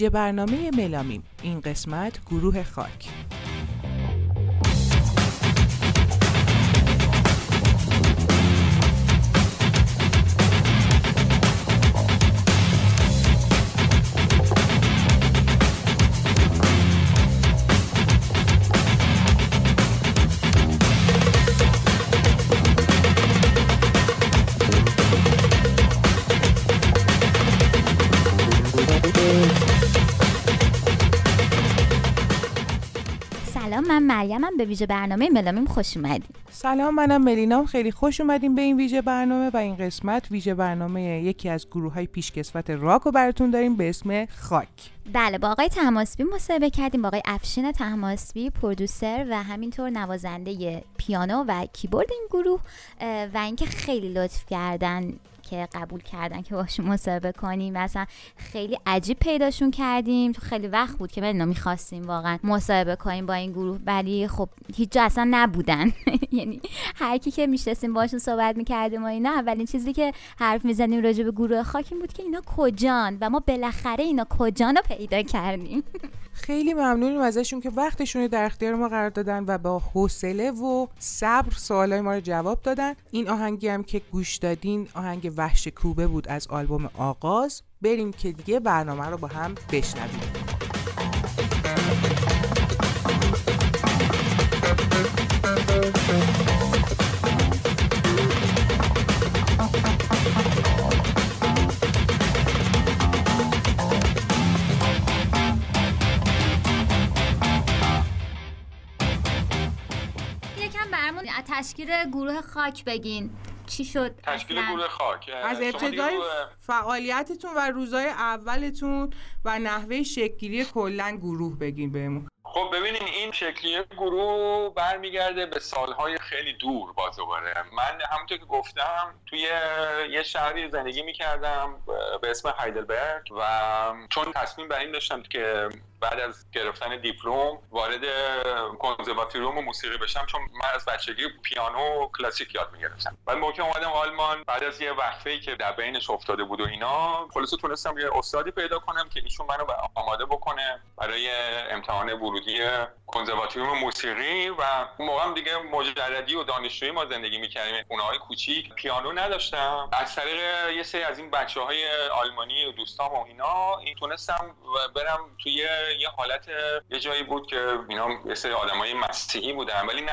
ویژه برنامه ملامیم. این قسمت گروه خاک. مریمم به ویژه برنامه ملامیم خوش اومدیم سلام منم ملینام خیلی خوش اومدیم به این ویژه برنامه و این قسمت ویژه برنامه یکی از گروه های پیشکسوت راک رو براتون داریم به اسم خاک. بله با آقای تماسبی مصاحبه کردیم با آقای افشین تماسبی پرودوسر و همینطور نوازنده پیانو و کیبورد این گروه و اینکه خیلی لطف کردن که قبول کردن که باشون مصاحبه کنیم. مثلا خیلی عجیب پیداشون کردیم. تو خیلی وقت بود که ما می‌خواستیم واقعا مصاحبه کنیم با این گروه. ولی خب هیچ جا اصلا نبودن. یعنی هر کی که میشستیم باشون صحبت می‌کردیم و اینا. اولین چیزی که حرف می‌زنیم راجع به گروه خاکیم بود که اینا کجان و ما بالاخره اینا کجان رو پیدا کردیم. خیلی ممنونیم ازشون که وقتشون در اختیار ما قرار دادن و با حوصله و صبر سوالای ما رو جواب دادن. این آهنگی هم که گوش دادین آهنگ وحش کوبه بود از آلبوم آغاز. بریم که دیگه برنامه رو با هم بشنویم. تشکیل گروه خاک بگین. چی شد تشکیل گروه خاک. از ابتدای فعالیتتون و روزای اولتون و نحوه شکلی کلا گروه بگین بهمون. خب ببینین این شکلی گروه برمیگرده به سالهای خیلی دور باز دوباره. من همونطور که گفتم توی یه شهری زندگی می‌کردم به اسم هایدلبرگ و چون تصمیم بر این داشتم که بعد از گرفتن دیپلم وارد کنزرواتوریوم و موسیقی بشم چون من از بچگی پیانو کلاسیک یاد می‌گرفتم. بعد موقع اومدم آلمان بعد از یه وقفه که در بینش افتاده بود و اینا خلاصه تونستم یه استادی پیدا کنم که ایشون منو آماده بکنه برای امتحان ورودی کنزرواتوریوم موسیقی و اون موقع هم دیگه مجردی و دانشجویی ما زندگی می‌کردیم. خونه های کوچیک پیانو نداشتم. از طریق یه سری از این بچه های آلمانی و دوستام و اینا این تونستم برم توی یه حالت یه جایی بود که اینا یه سری آدمای مسیحی بودن ولی نه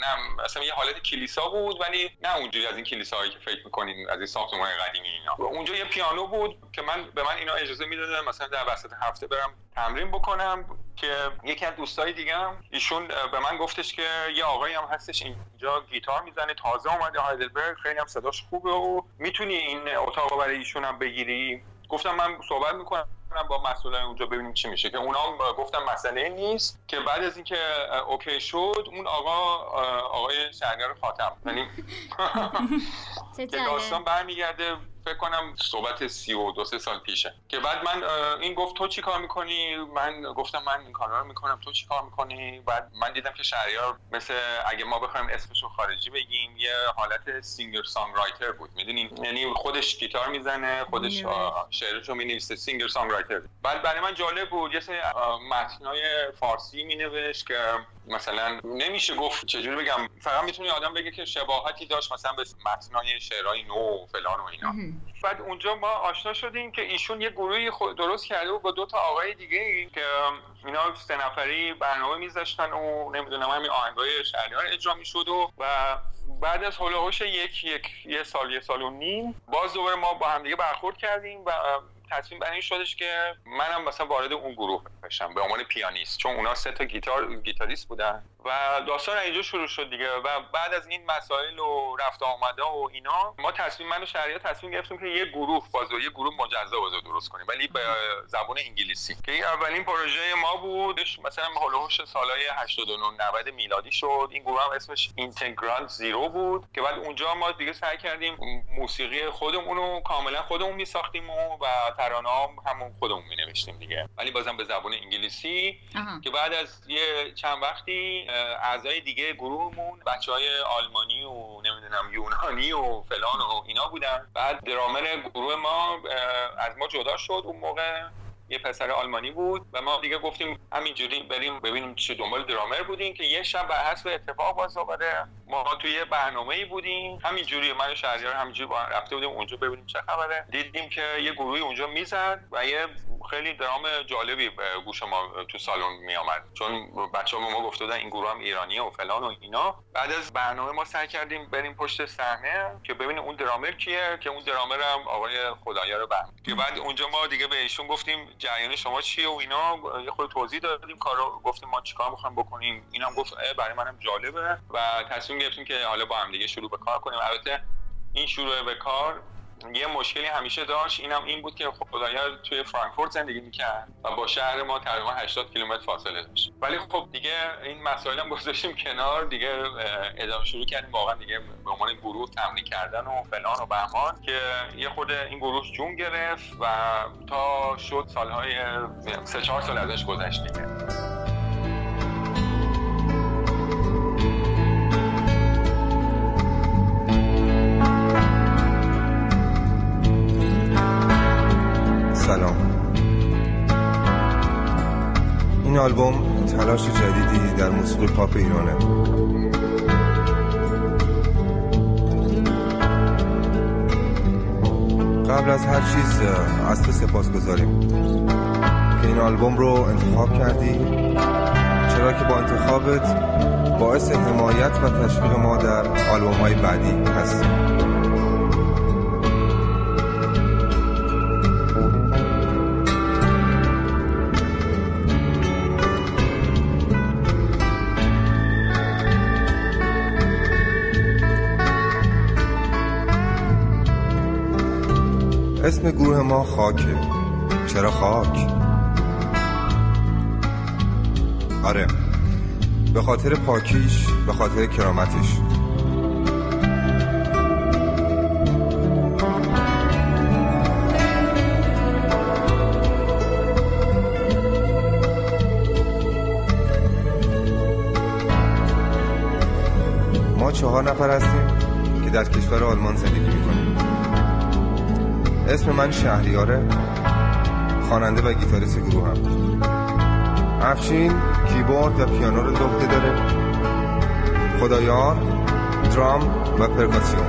نه اصلا یه حالت کلیسا بود ولی نه اونجوری از این کلیساهایی که فکر می‌کنین از این ساختمان قدیمی اینا. اونجا یه پیانو بود که من به من اینا اجازه می‌دادن مثلا در وسط هفته برم تمرین بکنم که یکی از دوستای دیگه ایشون به من گفتش که یه آقایی هم هستش اینجا گیتار می‌زنه تازه اومده هایدلبرگ خیلی هم صداش خوبه و می‌تونی این اتاق برای ایشون هم بگیری. گفتم من صحبت می‌کنم. با مسئولان اونجا ببینیم چی میشه. که اونا گفتم مسئله نیست که بعد از اینکه OK شد اون آقا آقای شهریار خاتم. یعنی که داستان برمیگرده. فکر کنم صحبت سی و دو سه سال پیشه. که بعد من این گفت تو چی کار می‌کنی؟ من گفتم من این کارا رو می‌کنم تو چی کار می‌کنی؟ بعد من دیدم که شهریار مثل اگه ما بخوایم اسمشو خارجی بگیم یه حالت singer songwriter بود. می‌دونین؟ یعنی خودش گیتار می‌زنه خودش شعرشو می‌نویسه سینگر سانگ رایتر بعد برای من جالب بود یه سری متنای فارسی مینوشت که مثلا نمیشه گفت چجوری بگم. فقط می‌تونی آدم بگه که شباهتی داشت مثلا به متنای شعرهای نو و فلان و اینا. بعد اونجا ما آشنا شدیم که ایشون یه گروهی درست کرده بود با دو تا آقای دیگه ای که اینا سه نفری برنامه میذاشتن و نمی‌دونم همین آهنگای شهریار اجرا می‌شد و و بعد از هلوهوش یک یک یه سال یه سال و نیم باز دوباره ما با همدیگه برخورد کردیم و تصمیم بر این شدش که منم مثلا وارد اون گروه بشم به عنوان پیانیست چون اونا سه تا گیتار گیتاریست بودن. و داستان اینجا شروع شد دیگه و بعد از این مسائل و رفت آمده و اینا ما تصمیم من و شهریار تصمیم گرفتیم که یه گروه بازو یه گروه مجزا بازو درست کنیم ولی به زبان انگلیسی. که این اولین پروژه ما بود مثلا هولوش سالهای 89 90 میلادی شد. این گروه هم اسمش اینتگرال زیرو بود که بعد اونجا ما دیگه سعی کردیم موسیقی خودمون رو کاملا خودمون می ساختیم و ترانه هم همون خودمون می نوشتیم دیگه. ولی بازم به زبان انگلیسی که بعد از یه چند وقتی اعضای دیگه گروهمون بچه های آلمانی و نمی‌دونم یونانی و فلان و اینا بودن. بعد درامر گروه ما از ما جدا شد اون موقع. یه پسر آلمانی بود و ما دیگه گفتیم همینجوری بریم ببینیم چه دنبال درامر بودیم که یه شب بر حسب اتفاق باز ما توی برنامه ای بودیم. همینجوری من شهریار همینجوری با رفته بودیم اونجا ببینیم چه خبره. دیدیم که یه گروهی اونجا می‌زد و یه خیلی درام جالبی به گوش ما تو سالن می آمد چون بچه ها به ما گفته بودن این گروه هم ایرانیه و فلان و اینا. بعد از برنامه ما سعی کردیم بریم پشت صحنه که ببینیم اون درامر کیه که اون درامر هم آقای خدایار بهم که بعد اونجا ما دیگه به گفتیم جریان شما چیه و اینا؟ یه خود توضیح دادیم کارو گفتیم ما چیکار می‌خوایم بکنیم. اینم گفت برای منم جالبه. و تصمیم گرفتیم که حالا با هم دیگه شروع به کار کنیم. البته این شروع به کار یه مشکلی همیشه داشت اینم این بود که خدایا توی فرانکفورت زندگی می‌کرد و با شهر ما تقریبا 80 کیلومتر فاصله داشت. ولی خب دیگه این مسائل هم گذاشتیم کنار دیگه ادامه شروع کردیم واقعا دیگه به عنوان گروه تمرین کردن و فلان و بهمان که یه خود این گروه جون گرفت و تا شد سالهای سه چهار سال ازش گذشت دیگه. سلام. این آلبوم تلاش جدیدی در موسیقی پاپ ایرانه. قبل از هر چیز از تو سپاس گذاریم که این آلبوم رو انتخاب کردی. چرا که با انتخابت باعث حمایت و تشویق ما در آلبوم های بعدی هست اسم گروه ما خاکه. چرا خاک؟ آره. به خاطر پاکیش به خاطر کرامتش. ما چهار نفر هستیم که در کشور آلمان زندگی اسم من شهریاره خواننده و گیتاریست گروه هم. افشین کیبورد و پیانو رو دوخته داره. خدایار درام و پرکاسیون.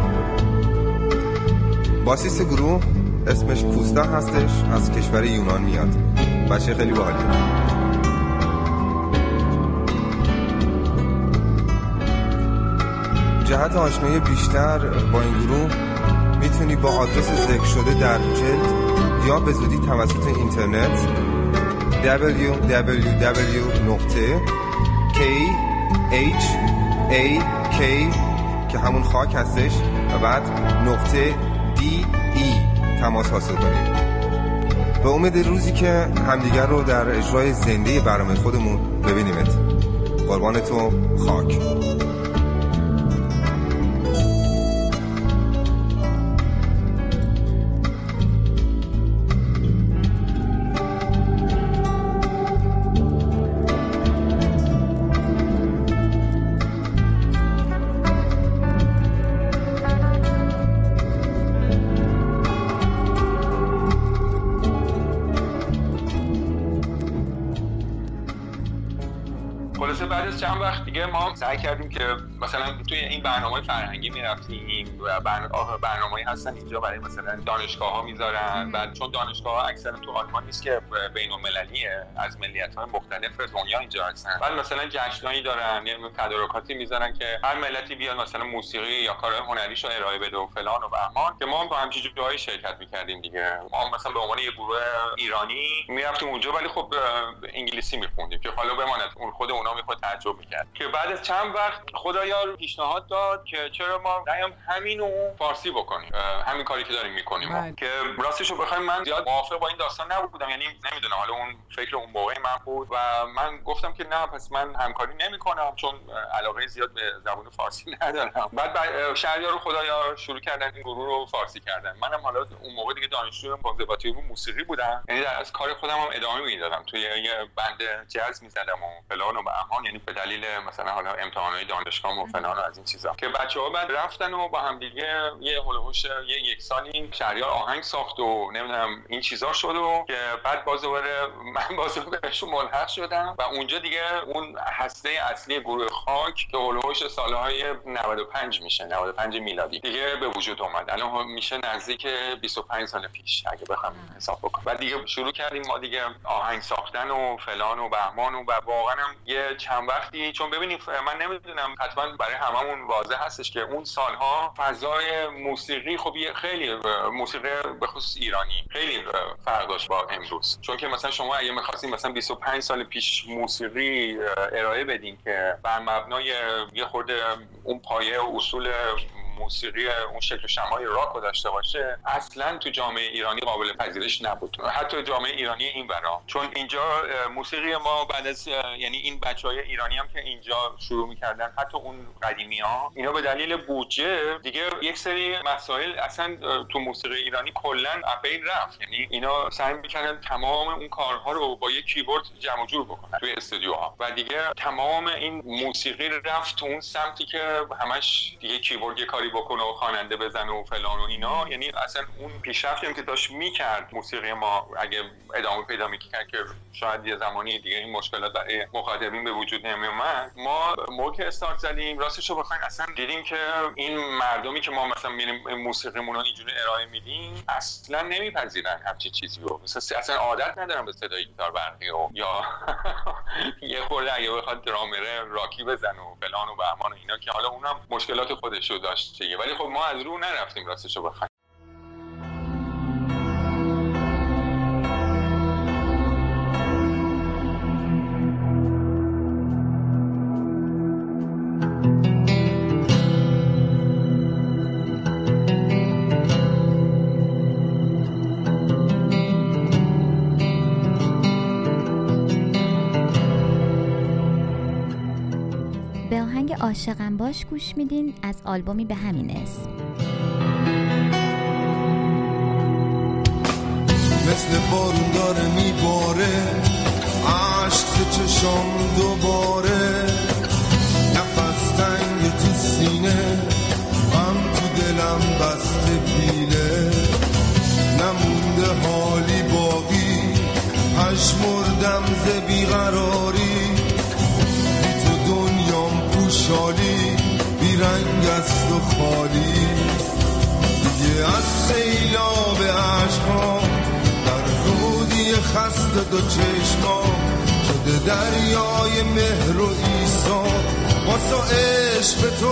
باسیست گروه اسمش پوستا هستش از کشور یونان میاد. بچه خیلی باحالیه. جهت آشنایی بیشتر با این گروه می‌تونی با آدرس ذکر شده در جلد یا به زودی توسط اینترنت www.khak که همون خاک هستش و بعد نقطه ای تماس حاصل کنید به امید روزی که همدیگر رو در اجرای زنده برنامه خودمون ببینیمت. قربان تو خاک. سعی کردیم که مثلا توی این برنامه فرهنگی می‌رفتیم و برنامه هستن اینجا برای مثلا دانشگاه ها می‌ذارن. و چون دانشگاه ها اکثر تو آلمان نیست که بین المللیه از ملیت های مختلف دنیا اینجا هستن. بعد مثلا جشنایی دارن یه تدارکاتی می‌ذارن که هر ملتی بیاد مثلا موسیقی یا کار هنریشو ارائه بده و فلان و بهمان که ما با همچین جاهای شرکت می‌کردیم دیگه. ما مثلا به عنوان یه گروه ایرانی می‌رفتیم اونجا ولی خب انگلیسی میخوندیم که حالا بماند. اون خود اونا می‌خواد تعجب می‌کرد. که بعد از چند وقت خدایا پیشنهاد داد که چرا ما نیام همینو فارسی بکنیم. همین کاری که داریم می‌کنیم. بله. که راستش رو بخوایم من زیاد موافق با این داستان نبودم. یعنی نمی‌دونم حالا اون فکر اون موقع من بود و من گفتم که نه پس من همکاری نمی‌کنم چون علاقه زیاد به زبان فارسی ندارم. بعد شهریار رو خدایا شروع کردن این گروه رو فارسی کردن. منم حالا اون موقع دیگه دانشجو کنسرواتیو موسیقی بودم. یعنی از کار خودم هم ادامه می‌دادم. توی یه بند جاز می‌زدم و فلان و بهمان یعنی به دلیل مثلا حالا امتحانات دانشگاه و فلان از این چیزا. که بچه ها بعد رفتن و با هم دیگه یه هولوش یه یک سالی شهریار آهنگ ساخت و نمی‌دونم این چیزا شد و که بعد باز دوباره من باز بهشون ملحق شدم و اونجا دیگه اون هسته اصلی گروه خاک که هولوش سالهای 95 میشه 95 میلادی. دیگه به وجود اومد. الان میشه نزدیک 25 سال پیش اگه بخوام حساب بکنم. و دیگه شروع کردیم ما دیگه آهنگ ساختن و فلان و بهمان و واقعا هم یه چند وقتی چون ببینید من نمی‌دونم حتما برای هممون واضح هستش که اون سالها فضای موسیقی خب خیلی موسیقی به خصوص ایرانی خیلی فرق داشت با امروز. چون که مثلا شما اگه می‌خواستین مثلا 25 سال پیش موسیقی ارائه بدین که بر مبنای یه خورده اون پایه و اصول موسیقی اون شکل شمای راک رو داشته باشه اصلا تو جامعه ایرانی قابل پذیرش نبود. حتی جامعه ایرانی این برا چون اینجا موسیقی ما بعد از یعنی این بچه های ایرانی هم که اینجا شروع می‌کردن حتی اون قدیمی ها اینا به دلیل بودجه دیگه یک سری مسائل اصلا تو موسیقی ایرانی کلا اپین رفت. یعنی اینا سعی می‌کردن تمام اون کارها رو با یک کیبورد جمع جور بکنن توی استودیوها. و دیگه تمام این موسیقی رفت تو اون سمتی که همش دیگه کیبورد یه کاری بکنه و خواننده بزنه و فلان و اینا. یعنی اصلا اون پیشرفتی هم که داشت می‌کرد موسیقی ما اگه ادامه پیدا می‌کرد که شاید یه زمانی دیگه این مشکلات برای مخاطبین به وجود نمیومد ما موقع استارت زدیم. راستش رو بخواین اصلا دیدیم که این مردمی که ما مثلا میریم موسیقیمون رو اینجوری ارائه میدیم اصلا نمیپذیرن همچین چیزی رو. مثلا اصلا عادت ندارن به صدای گیتار برقی و یا یه خورده اگه بخواد درامره راکی بزن و فلان و بهمان و اینا که حالا اونم مشکلات خودش رو داشت. ولی خب ما از رو نرفتیم راستش رو بخوایم. باش گوش میدین از آلبومی به همین اسم. مثل بارون داره میباره عشق تو چشام دوباره. نفس تنگ تو سینه هم تو دلم بسته پیله نمونده حالی باقی مردم ز بیقراری. شالی بیرنگ است و خالی. دیگه از سیلاب عشقا در رودی خسته دو چشما شده دریای مهر و ایسا واسا عشق تو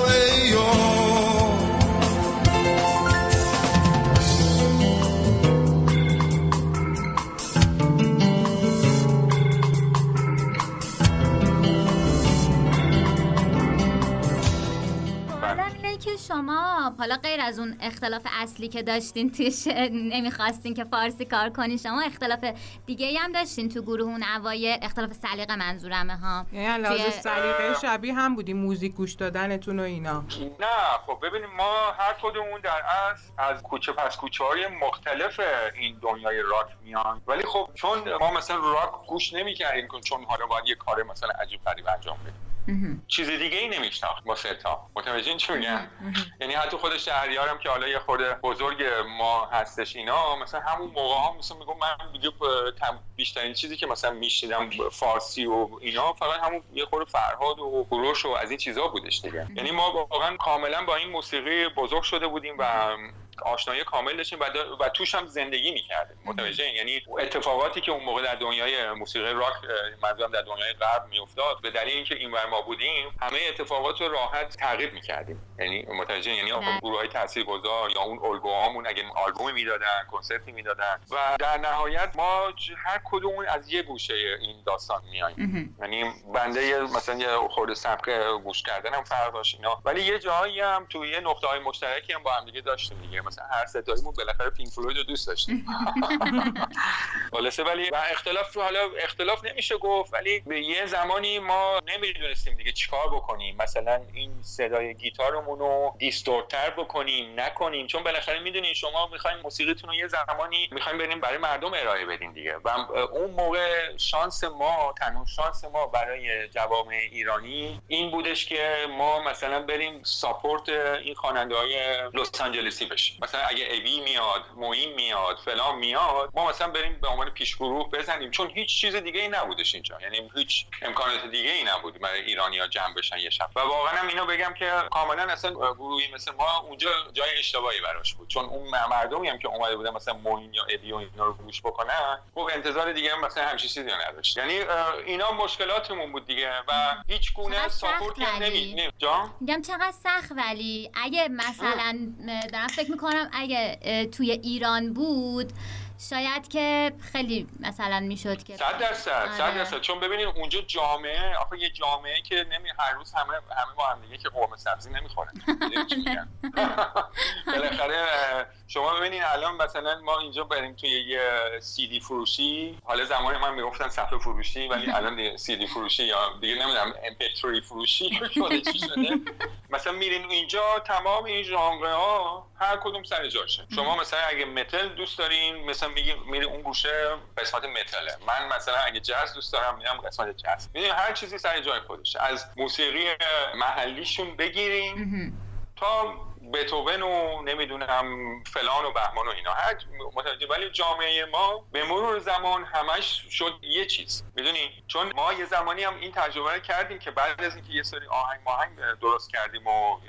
ایام شما حالا غیر از اون اختلاف اصلی که داشتین توش نمی‌خواستین که فارسی کار کنین شما اختلاف دیگه هم داشتین تو گروه اون اوایل؟ اختلاف سلیقه منظورمه ها؟ یعنی لازم سلیقه شبیه هم بودیم موزیک گوش دادنتون و اینا. نه خب ببینیم ما هر کدومون در اصل از کوچه پس کوچه های مختلف این دنیای راک میان ولی خب چون ما مثلا راک گوش نمی‌کردیم چون حالا باید یه کار مثلا عجیب غریب انجام بدیم. چیز دیگه ای نمیشناخت با ستا متوجه چی میگم؟ یعنی حتی خود شهریارم که حالا یه خورده بزرگ ما هستش اینا مثلا همون موقع ها مثلا میگم من دیگه بیشترین چیزی که مثلا میشیدم فارسی و اینا فقط همون یه خورده فرهاد و گروش و از این چیزا بودش دیگه. یعنی ما واقعا کاملا با این موسیقی بزرگ شده بودیم و آشنایی کامل داشتیم و, و توش هم زندگی می‌کردیم. متوجه یعنی اتفاقاتی که اون موقع در دنیای موسیقی راک منظورم در دنیای غرب میافتاد به دلیل اینکه این ما بودیم همه اتفاقات رو راحت تعقیب می‌کردیم. یعنی متوجه یعنی. گروه های تاثیرگذار یا اون الگوهامون اگه آلبومی می‌دادن کنسرتی می‌دادن و در نهایت ما هر کدوم از یه گوشه این داستان میایم یعنی بنده مثلا یه خورده سبک گوش کردن هم فرق داشت اینا. ولی یه جایی هم توی یه نقطه های مشترکی هم با هم دیگه داشتیم دیگه. دیگه مثلا هر ستاییمون بالاخره پینک فلوید رو دوست داشتیم. خلاصه ولی و اختلاف رو حالا اختلاف نمیشه گفت ولی به یه زمانی ما نمی‌دونستیم دیگه چیکار بکنیم. مثلا این صدای گیتارمون رو دیستورتر بکنیم نکنیم. چون بالاخره می‌دونین شما می‌خواین موسیقیتون رو یه زمانی می‌خوایم بریم برای مردم ارائه بدین دیگه. و اون موقع شانس ما تنها شانس ما برای جوامع ایرانی این بودش که ما مثلا بریم ساپورت این خواننده های لس آنجلسی بشیم. مثلا اگه ابی میاد موین میاد فلان میاد ما مثلا بریم به عنوان پیشگروه بزنیم. چون هیچ چیز دیگه ای نبودش اینجا. یعنی هیچ امکانات دیگه ای نبود برای ایرانیا جمع بشن یه شب. و واقعا هم اینو بگم که کاملا اصلا گروهی مثل ما اونجا جای اشتباهی براش بود. چون اون مردمی هم که اومده بودن مثلا موین یا ابی و اینا رو گوش بکنن خب انتظار دیگه هم مثلا همچین چیزی نداشت. یعنی اینا مشکلاتمون بود دیگه و هیچ گونه ساپورتی هم نمی جان؟ میگم چقدر سخت ولی؟ اگه مثلا دارم فکر می‌کنم اگه توی ایران بود شاید که خیلی مثلا می‌شد که صد درصد صد آره. درصد. چون ببینید اونجا جامعه آخه یه جامعه که نمی هر روز همه همه با هم دیگه که قرمه سبزی نمی‌خورن. میگم؟ بالاخره شما ببینید الان مثلا ما اینجا بریم توی یه سی دی فروشی. حالا زمانی من می‌گفتن صفحه فروشی ولی الان دیگه سی دی فروشی یا دیگه نمی‌دونم امپتری فروشی شده چی شده. مثلا میرین اینجا تمام این ژانر ها هر کدوم سر جاشه. شما مثلا اگه متل دوست دارین مثلا میگی میری اون گوشه قسمت متله. من مثلا اگه جاز دوست دارم میرم قسمت جاز. می‌دونی هر چیزی سر جای خودشه. از موسیقی محلیشون بگیریم تا بتوون و نمی‌دونم فلان و بهمان و اینا. هر متوجه ولی جامعه ما به مرور زمان همش شد یه چیز. می‌دونی؟ چون ما یه زمانی هم این تجربه رو کردیم که بعد از اینکه یه سری آهنگ ماهنگ درست کردیم و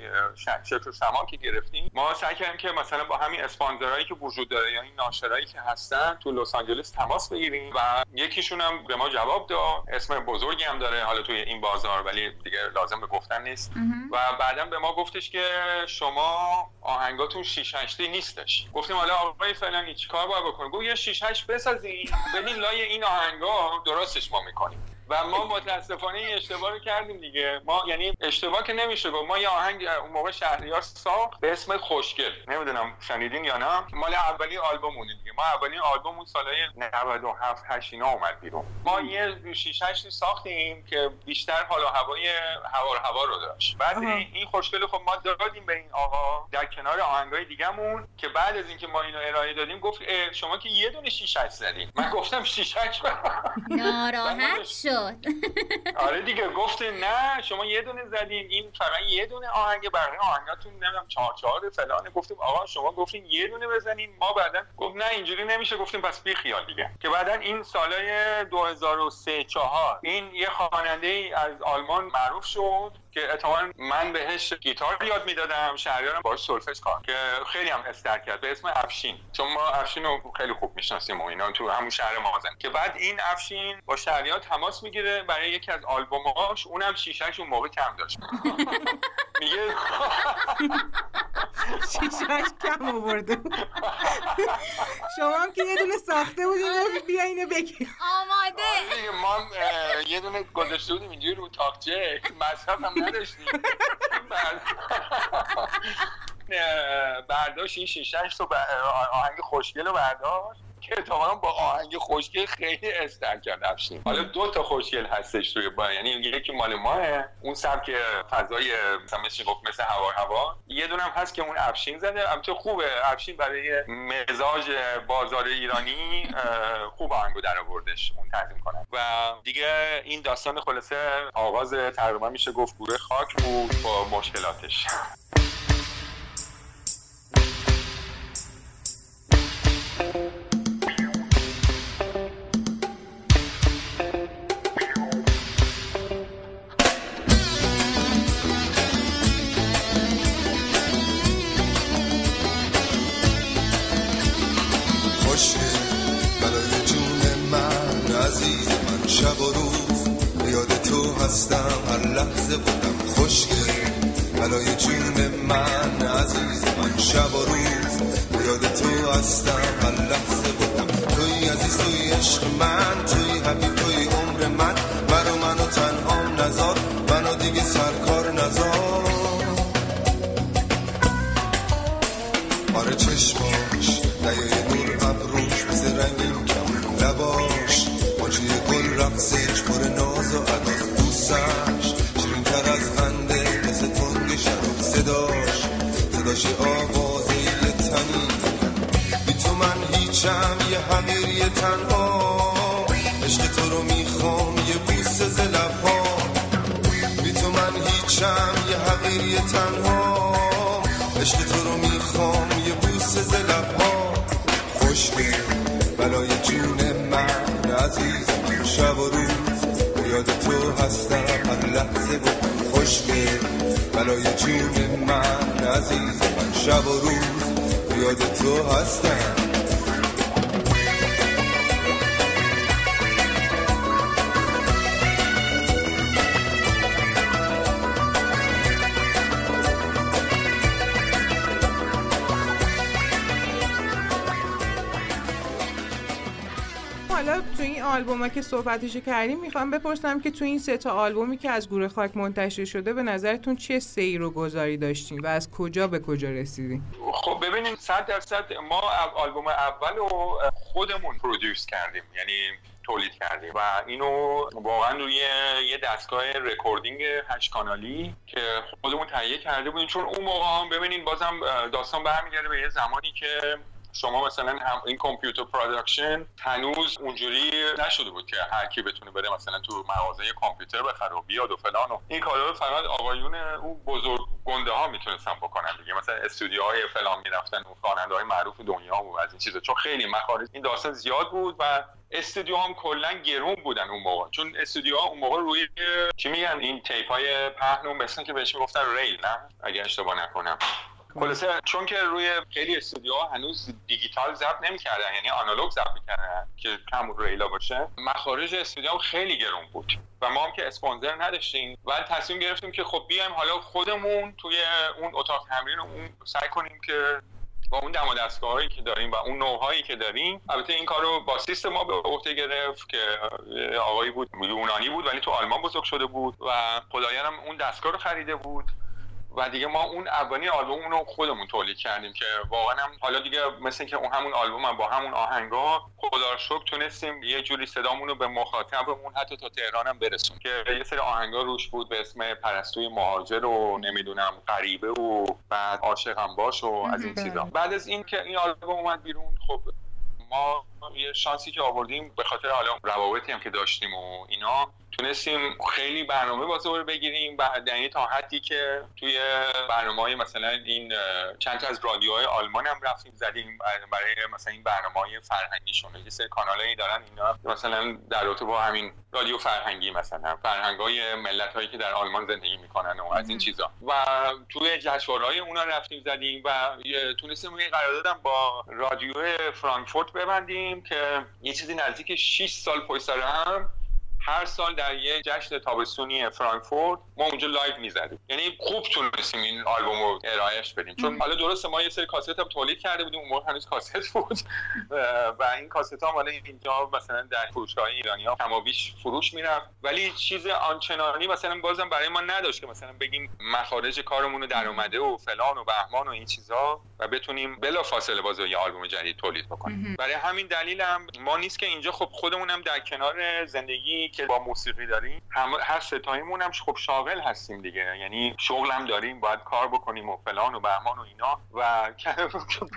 شکل و سما که گرفتیم ما سعی کردیم که مثلا با همین اسپانسرایی که وجود داره یا این ناشرایی که هستن تو لس آنجلس تماس بگیریم و یکیشون هم به ما جواب داد. اسم بزرگی هم داره حالا توی این بازار ولی دیگه لازم به گفتن نیست. و بعدا به ما گفتش که شما آهنگاتون 6 8 نیستش. گفتیم حالا آقای فلانی چیکار باید بکنیم گفت یه 6 8 بسازین بدین لای این آهنگا درستش ما می‌کنیم. و ما متاسفانه این اشتباه رو کردیم دیگه. ما یعنی اشتباه که نمیشه گفت. ما یه آهنگ اون موقع شهریار ساخت به اسم خوشگل. نمی‌دونم شنیدین یا نه. مال اولی آلبومونه دیگه. ما اولین آلبوم اون سالهای 97 8 اینا اومد بیرون. ما یه 6 8 ساختیم که بیشتر حالا هوای هوار هوا رو داشت. بعد این خوشگل خب ما دادیم به این آقا در کنار آهنگای دیگه‌مون که بعد از اینکه ما اینو ارائه دادیم گفت شما که یه دونه 6 8 زدین. من گفتم 6 8 ناراحت شد. آره دیگه گفت نه شما یه دونه زدین این فقط یه دونه آهنگ بقیه آهنگاتون نمی‌دونم چهار چهار فلانه. گفتیم آقا شما گفتین یه دونه بزنین ما بعدا گفت نه اینجوری نمیشه. گفتیم پس بی خیال دیگه. که بعدا این سالای 2003 4 این یه خواننده از آلمان معروف شد. که اتفاقا من بهش گیتار یاد می‌دادم شهریارم باش سولفش کار که خیلی هم استر کرد. به اسم افشین. چون ما افشین رو خیلی خوب می‌شناسیم و اینا تو همون شهر مازن. که بعد این افشین با شهریار تماس می‌گیره برای یکی از آلبوماش. اونم شیشهش اون موقع کم داشت. میگه شیشهش کم آورده شما هم که یه دونه ساخته بودین بیا اینو بگیر آماده. ما یه دونه گذاشته بودیم اینجوری رو تاقچه. مصرف هم نداشتیم برداشت این شیشهش تو آهنگ خوشگل رو برداشت. که اتفاقا با آهنگ خوشگل خیلی استر کرد افشین. حالا دو تا خوشگل هستش توی با یعنی یکی مال ماه اون سبک فضای مثلا مثل گفت مثل هوا هوا. یه دونم هست که اون افشین زده. البته خوبه. افشین برای مزاج بازار ایرانی خوب آهنگو در آوردش. اون تنظیم کنه. و دیگه این داستان خلاصه آغاز تقریبا میشه گفت گوره خاک بود با مشکلاتش. شب هستم هر لحظه بودم خوشگل بلای جون من عزیز من شب و روز. یاد تو هستم هر لحظه بودم توی عزیز توی عشق من توی بلای جون من عزیز من شب و روز یاد تو هستم. آلبوم که صحبتشو کردیم می‌خوام بپرسم که تو این سه تا آلبومی که از گروه خاک منتشر شده به نظرتون چه سیر و گذاری داشتین و از کجا به کجا رسیدین؟ خب ببینیم صد درصد ما آلبوم اول رو خودمون produce کردیم یعنی تولید کردیم و اینو واقعا روی یه دستگاه recording هشت کانالی که خودمون تهیه کرده بودیم. چون اون موقع هم ببینین بازم داستان برمیگرده به یه زمانی که شما مثلا هم این computer production هنوز اونجوری نشده بود که هر کی بتونه بره مثلا تو مغازه کامپیوتر بخره و بیاد و فلان و این کارا رو فقط آقایون اون بزرگ گنده ها می‌تونستن بکنن دیگه. مثلا استودیوهای فلان می‌رفتن و خواننده های معروف دنیا و از این چیزا. چون خیلی مخارج این داستان زیاد بود و استودیو هم کلا گرون بودن اون موقع. چون استودیو ها اون موقع روی چی میگن؟ این تیپ های پهن مثلا که بهش می‌گفتن ریل نه؟ اگه اشتباه نکنم. خلاصه چون که روی خیلی استودیوها هنوز دیجیتال ضبط نمی‌کردن یعنی آنالوگ ضبط می‌کردن که کم ریلا باشه مخارج استودیو خیلی گرون بود و ما هم که اسپانسر نداشتیم. و تصمیم گرفتیم که خب بیایم حالا خودمون توی اون اتاق تمرین اون سعی کنیم که با اون دم دستگاهایی که داریم و اون نوعهایی که داریم. البته این کار رو با سیستم ما به عهده گرفت که آقایی بود یونانی بود ولی تو آلمان بزرگ شده بود و خدایانم اون دستگاه رو خریده بود. و دیگه ما اون اولین آلبوم رو خودمون تولید کردیم که واقعا هم حالا دیگه مثل که اون همون آلبوم هم با همون آهنگا خدا رو شکر تونستیم یه جوری صدامون رو به مخاطبمون حتی تا تهران هم برسون که یه سری آهنگا روش بود به اسم پرستوی مهاجر و نمی‌دونم غریبه و بعد عاشقم باش و از این چیزا. بعد از این که این آلبوم اومد بیرون خب ما یه شانسی که آوردیم به خاطر حالا روابطی هم که داشتیم و اینا تونستیم خیلی برنامه بازار بگیریم بعد یعنی تا حدی که توی برنامه های مثلا این چند تا از رادیوهای آلمان هم رفتیم زدیم برای مثلا این برنامه های فرهنگیشون. یه سری کانالایی دارن اینا مثلا در رابطه با همین رادیو فرهنگی مثلا فرهنگ های ملت هایی که در آلمان زندگی می‌کنن و از این چیزا. و توی جشنواره‌های اونا رفتیم زدیم و تونستیم یه قراردادم با رادیو فرانکفورت ببندیم. که یه چیزی نزدیک 6 سال پشت سر هم هر سال در یه جشن تابستونی فرانکفورت ما اونجا live می‌زدیم. یعنی خوب تونستیم این آلبوم رو ارائهش بدیم. چون حالا درسته ما یه سری کاست هم تولید کرده بودیم اون موقع هنوز کاست بود. و این کاست ها حالا اینجا مثلا در فروشگاه ایرانی ها کم بیش فروش می‌رفت. ولی چیز آنچنانی مثلا بازم برای ما نداشت که مثلا بگیم مخارج کارمون رو در اومده و فلان و بهمان و این چیزها و بتونیم بلا فاصله باز یه آلبوم جدید تولید بکنیم. برای همین دلیل هم ما نیست که اینجا خب خودمونم در کنار زندگی که با موسیقی داریم هم هر سه تاییمون هم خب شاغل هستیم دیگه. یعنی شغل هم داریم باید کار بکنیم و فلان و بهمان و اینا. و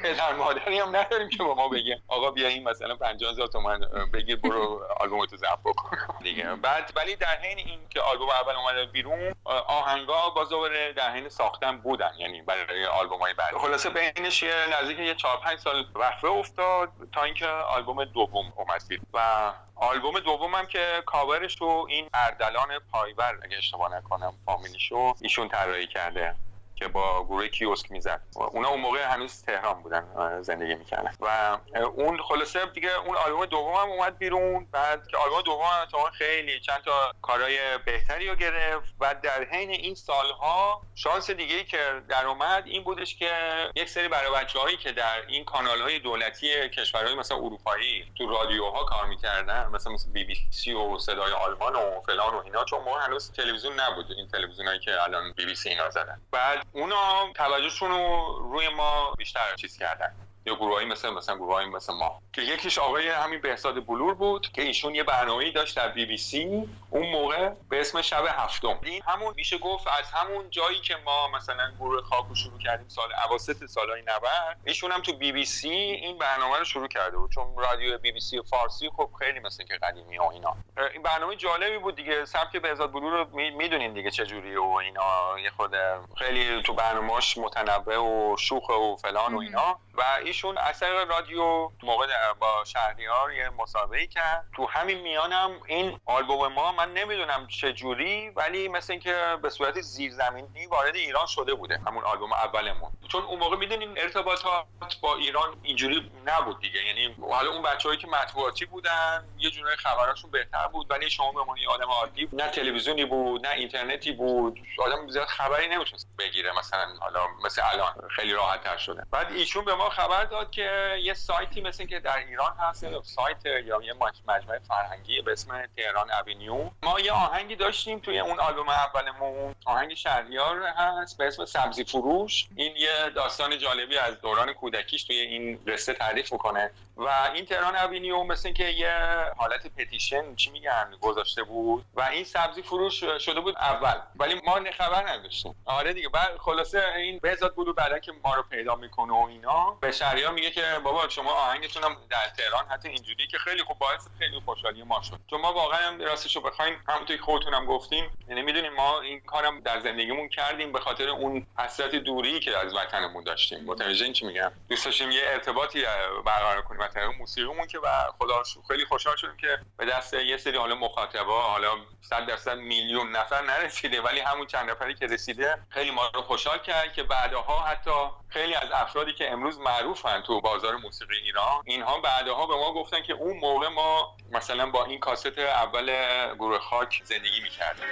پدر مادری هم نداریم که با ما بگه آقا بیا این مثلا 50000 تومان بگیر برو آلبومتو ضبط بکن. دیگه. بعد ولی در حین این که آلبوم اول اومده بیرون آهنگا باز دوباره در حین ساختن بودن. یعنی برای آلبومای بعد. خلاصه بینش یه نزدیک یه 4 5 سال وقفه افتاد تا اینکه آلبوم دوم اومد. و آلبوم دومم که کاورش رو این اردلان پایور اگه اشتباه نکنم فامیلیشو ایشون طراحی کرده. که با گروه کیوسک می‌زد. اونا اون موقع هنوز تهران بودن زندگی می‌کردن. و اون خلاصه دیگه اون آلبوم دومم اومد بیرون. بعد که آلبوم دوم تا خیلی چند تا کارهای بهتری رو گرفت. و در حین این سالها شانس دیگه ای که در اومد این بودش که یک سری برای بچه‌هایی که در این کانال های دولتی کشورهای مثلا اروپایی تو رادیوها کار می‌کردن مثلا مثل بی بی سی و صدای آلمان و فلان و اینا چون ما هنوز تلویزیون نبود. این تلویزیونایی که الان بی بی سی اینا زدن. بعد اونا توجهشون رو روی ما بیشتر چیز کردن. یا گروهایی مثل مثلا گروهایی مثل ما. که یکیش آقای همین بهزاد بلور بود که ایشون یه برنامه‌ای داشت در بی بی سی. اون موقع به اسم شب هفتم. این همون میشه گفت از همون جایی که ما مثلا گروه خاکو شروع کردیم سال اواسط سالهای 90 ایشون هم تو بی بی سی این برنامه رو شروع کرده بود. چون رادیو بی بی سی فارسی خب خیلی مثل که قدیمی و اینا. این برنامه جالبی بود دیگه. سبک بهزاد بلور رو می‌دونین دیگه چه جوریه و اینا. یه خود خیلی تو برنامه‌اش متنوع و شوخ و فلان و اینا. و ایشون اثر رادیو موقع با شهریار یه مسابقه کرد. تو همین میانم این آلبوم ما من نمی‌دونم چه جوری ولی مثل اینکه به صورت زیرزمینی وارد ایران شده بوده همون آلبوم اولمون. چون اون موقع می‌دونین ارتباطات با ایران اینجوری نبود دیگه. یعنی حالا اون بچه‌هایی که مطبوعاتی بودن یه جورای خبراشون بهتر بود ولی شما به عنوان آدم عادی نه تلویزیونی بود نه اینترنتی بود. آدم زیاد خبری نمی‌تونست بگیره مثلا حالا مثل الان خیلی راحت تر شده. بعد ایشون به ما خبر داد که یه سایتی مثل که در ایران هست سایت یا یه مجمع فرهنگی به اسم تهران اوینیو. ما یه آهنگی داشتیم توی اون آلبوم اولمون. آهنگ شهریار هست به اسم سبزی فروش. این یه داستان جالبی از دوران کودکیش توی این قصه تعریف می‌کنه. و این تهران اوینیو مثل که یه حالت پتیشن چی میگن گذاشته بود و این سبزی فروش شده بود اول. ولی ما خبر نداشتیم. آره دیگه. بعد خلاصه این بهزاد بود بعدا که ما رو پیدا می‌کنه و اینا به شهریار میگه که بابا شما آهنگتون هم در تهران حتی اینجوری که خیلی خوب باعث خیلی خوشحالی ما شد. چون ما واقعا راستش رو بخوایم همونطوری که خودتونم گفتیم یعنی می‌دونیم ما این کارم در زندگیمون کردیم به خاطر اون حسرت دوری که از وطنمون داشتیم. متوجه چی میگم؟ دوست داشتیم یه ارتباطی برقرار کنیم. طریق موسیقیمون که و خدا خیلی خوشحال شدیم که به دست یه سری حالا مخاطبا حالا 100 درصد میلیون نفر نرسیده ولی همون چند نفری که رسیده خیلی ما رو خوشحال کرد که بعدها حتی خیلی از افرادی که امروز معروفن تو بازار موسیقی ایران اینها بعدها به ما گفتن که اون موقع ما مثلا با این کاست اول گروه خاک زندگی می‌کردیم.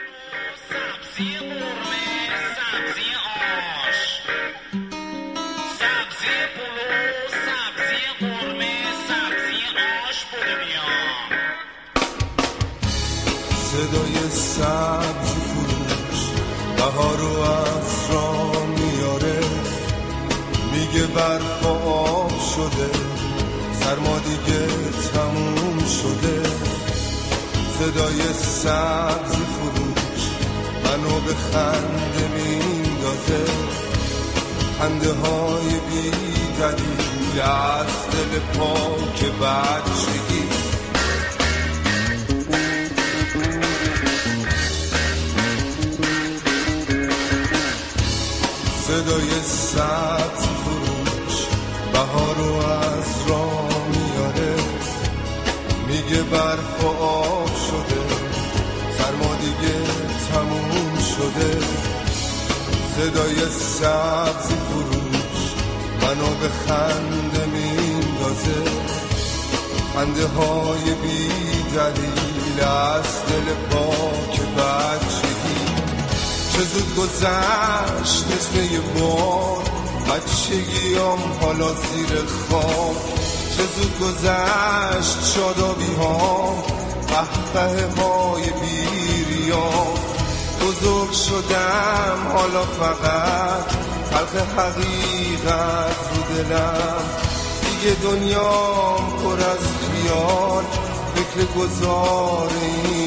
سبزی سبزی آش. سبزی صدای سبزی فروش بهار از را میاره. میگه برف آب شده سرما دیگه تموم شده. صدای سبزی فروش منو به خنده میندازه. خنده های بی دلیل از دل پاک بچگی. صدای سبز فروش بهار رو از را میاره. میگه برف و آب شده سرما دیگه تموم شده. صدای سبز فروش منو به خنده میندازه. خنده های بی دلیل از دل پاک بچگی چه زود گذشت مثل یه بار بچگیام حالا زیر خواب چه زود گذشت شادابی ها. قهقه های بیریام. بزرگ شدم حالا فقط. خلق حقیقت رو دلم. دیگه دنیام پر از خیال. فکر گذار این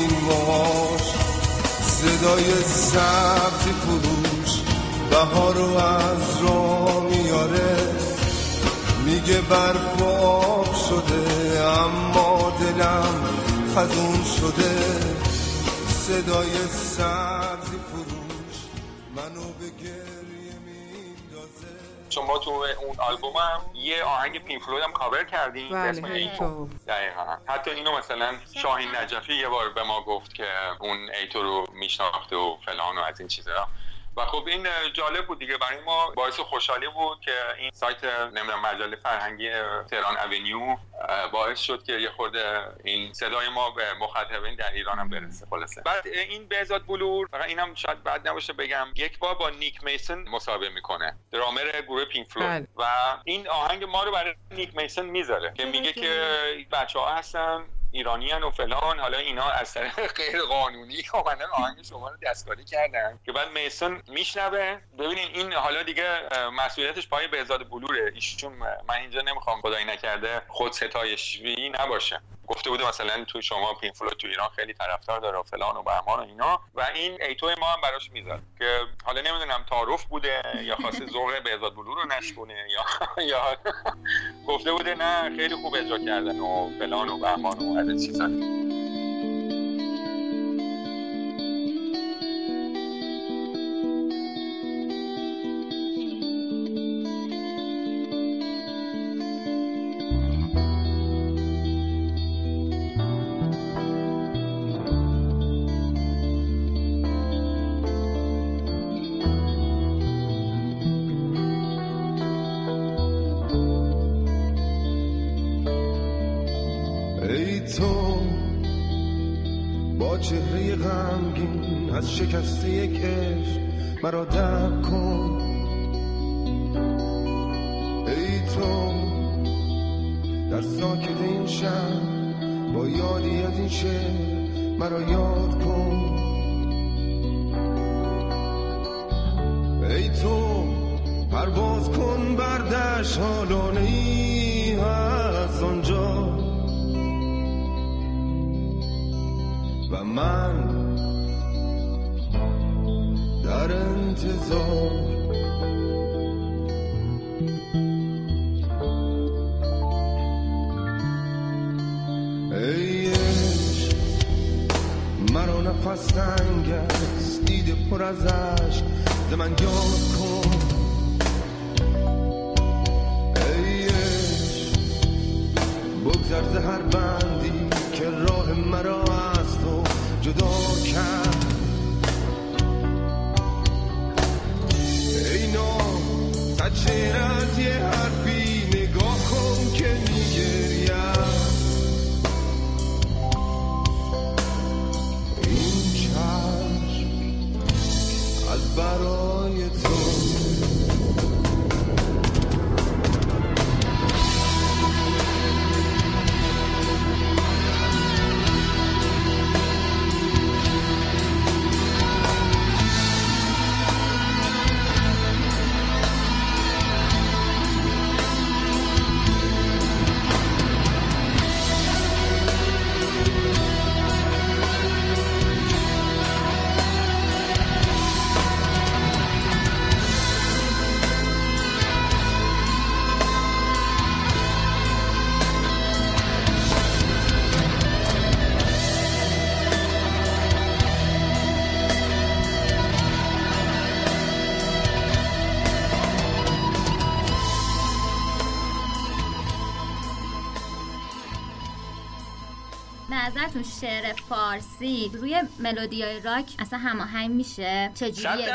صدای سبزی فروش بهار رو از را میاره. میگه برف و آب شده اما دلم خزون شده. صدای سبزی میندازه شما تو اون آلبومم یه آهنگ پینک فلوید هم کاور کردیم به اسم ای تو دقیقا. حتی اینو مثلا شاهین نجفی یه بار به ما گفت که اون ای تو رو میشناخته و فلان و از این چیزا. و خب این جالب بود دیگه. برای ما باعث خوشحالی بود که این سایت نمی‌دونم مجله فرهنگی تهران اونیو باعث شد که یه خورده این صدای ما به مخاطبین در ایران هم برسه. خلاصه. بعد این بهزاد بلور فقط اینم شاید بعد نباشه بگم یک بار با نیک میسن مسابقه می‌کنه. درامر گروه پینک فلوید. و این آهنگ ما رو برای نیک میسن می‌ذاره. که میگه که بچه ها هستن ایرانی و فلان حالا اینا از طریق غیر قانونی اومدن آهنگ شما رو دستکاری کردن. که بعد میسون میشنوه. ببینین این حالا دیگه مسئولیتش پای بهزاد بلوره. ایشون من اینجا نمی‌خوام خدایی نکرده خود ستایشی نباشه. گفته بوده مثلا تو شما پین تو ایران خیلی طرفدار داره و فلان و بهمان و اینا. و این ایتو ما هم براش می‌زد که حالا نمی‌دونم تعارف بوده یا خواسته ذوق بهزاد بلو رو نشکونه یا یا گفته بوده نه خیلی خوب اجرا کردن و فلان و بهمان و از چیزا. شکست یک عشق مرا درک کن. ای تو در ساکت این شهر با یادی از این شعر مرا یاد کن. من در انتظار. ای مرا نفس تنگ است دیده پر از عشق ز من نظرتون شعر فارسی. روی ملودی های راک اصلا هماهنگ میشه. چجوریه؟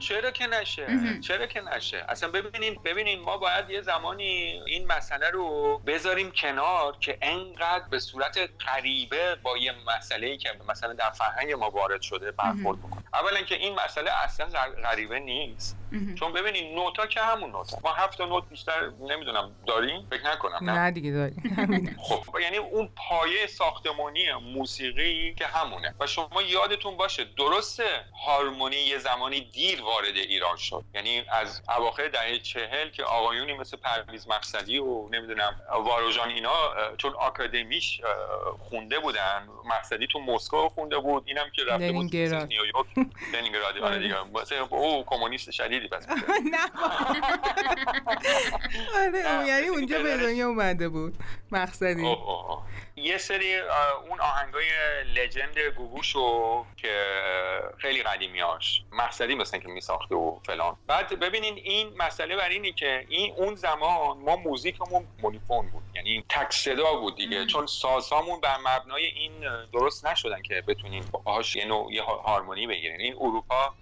چرا که نشه؟ چرا که نشه؟ اصلا ببینین ببینین ما باید یه زمانی این مسئله رو بذاریم کنار که انقدر به صورت غریبه با یه مسئله ای که مثلا در فرهنگ ما وارد شده برخورد بکنیم. اولا که این مسئله اصلا غریبه نیست. چون ببینید نوتا که همون نوتا. ما هفت نوت بیشتر نمی‌دونم داریم فکر نکنم. نه, دیگه داریم. خب یعنی اون پایه ساختمانی موسیقی که همونه. و شما یادتون باشه درسته هارمونی یه زمانی دیر وارد ایران شد. یعنی از اواخر دهه چهل که آقایونی مثل پرویز مقصدی و نمی‌دونم واروژان اینا چون آکادمیش خونده بودن. مقصدی تو مسکو خونده بود. اینم که رفته بود نیویورک. لنینگراد آره دیگه. او کمونیست شدید خیلی پس آره یعنی اونجا به دنیا اومده بود. مقصدی. یه سری اون آهنگای لجند گوگوشو که خیلی قدیمیاش مقصدی مثلا که میساخته و فلان. بعد ببینین این مسئله بر اینی که این اون زمان ما موزیکمون مونیفون بود یعنی تک صدا بود دیگه. چون سازهامون بر مبنای این درست نشدن که بتونین باهاش یه نوع یه هارمونی بگیرین. این اروپا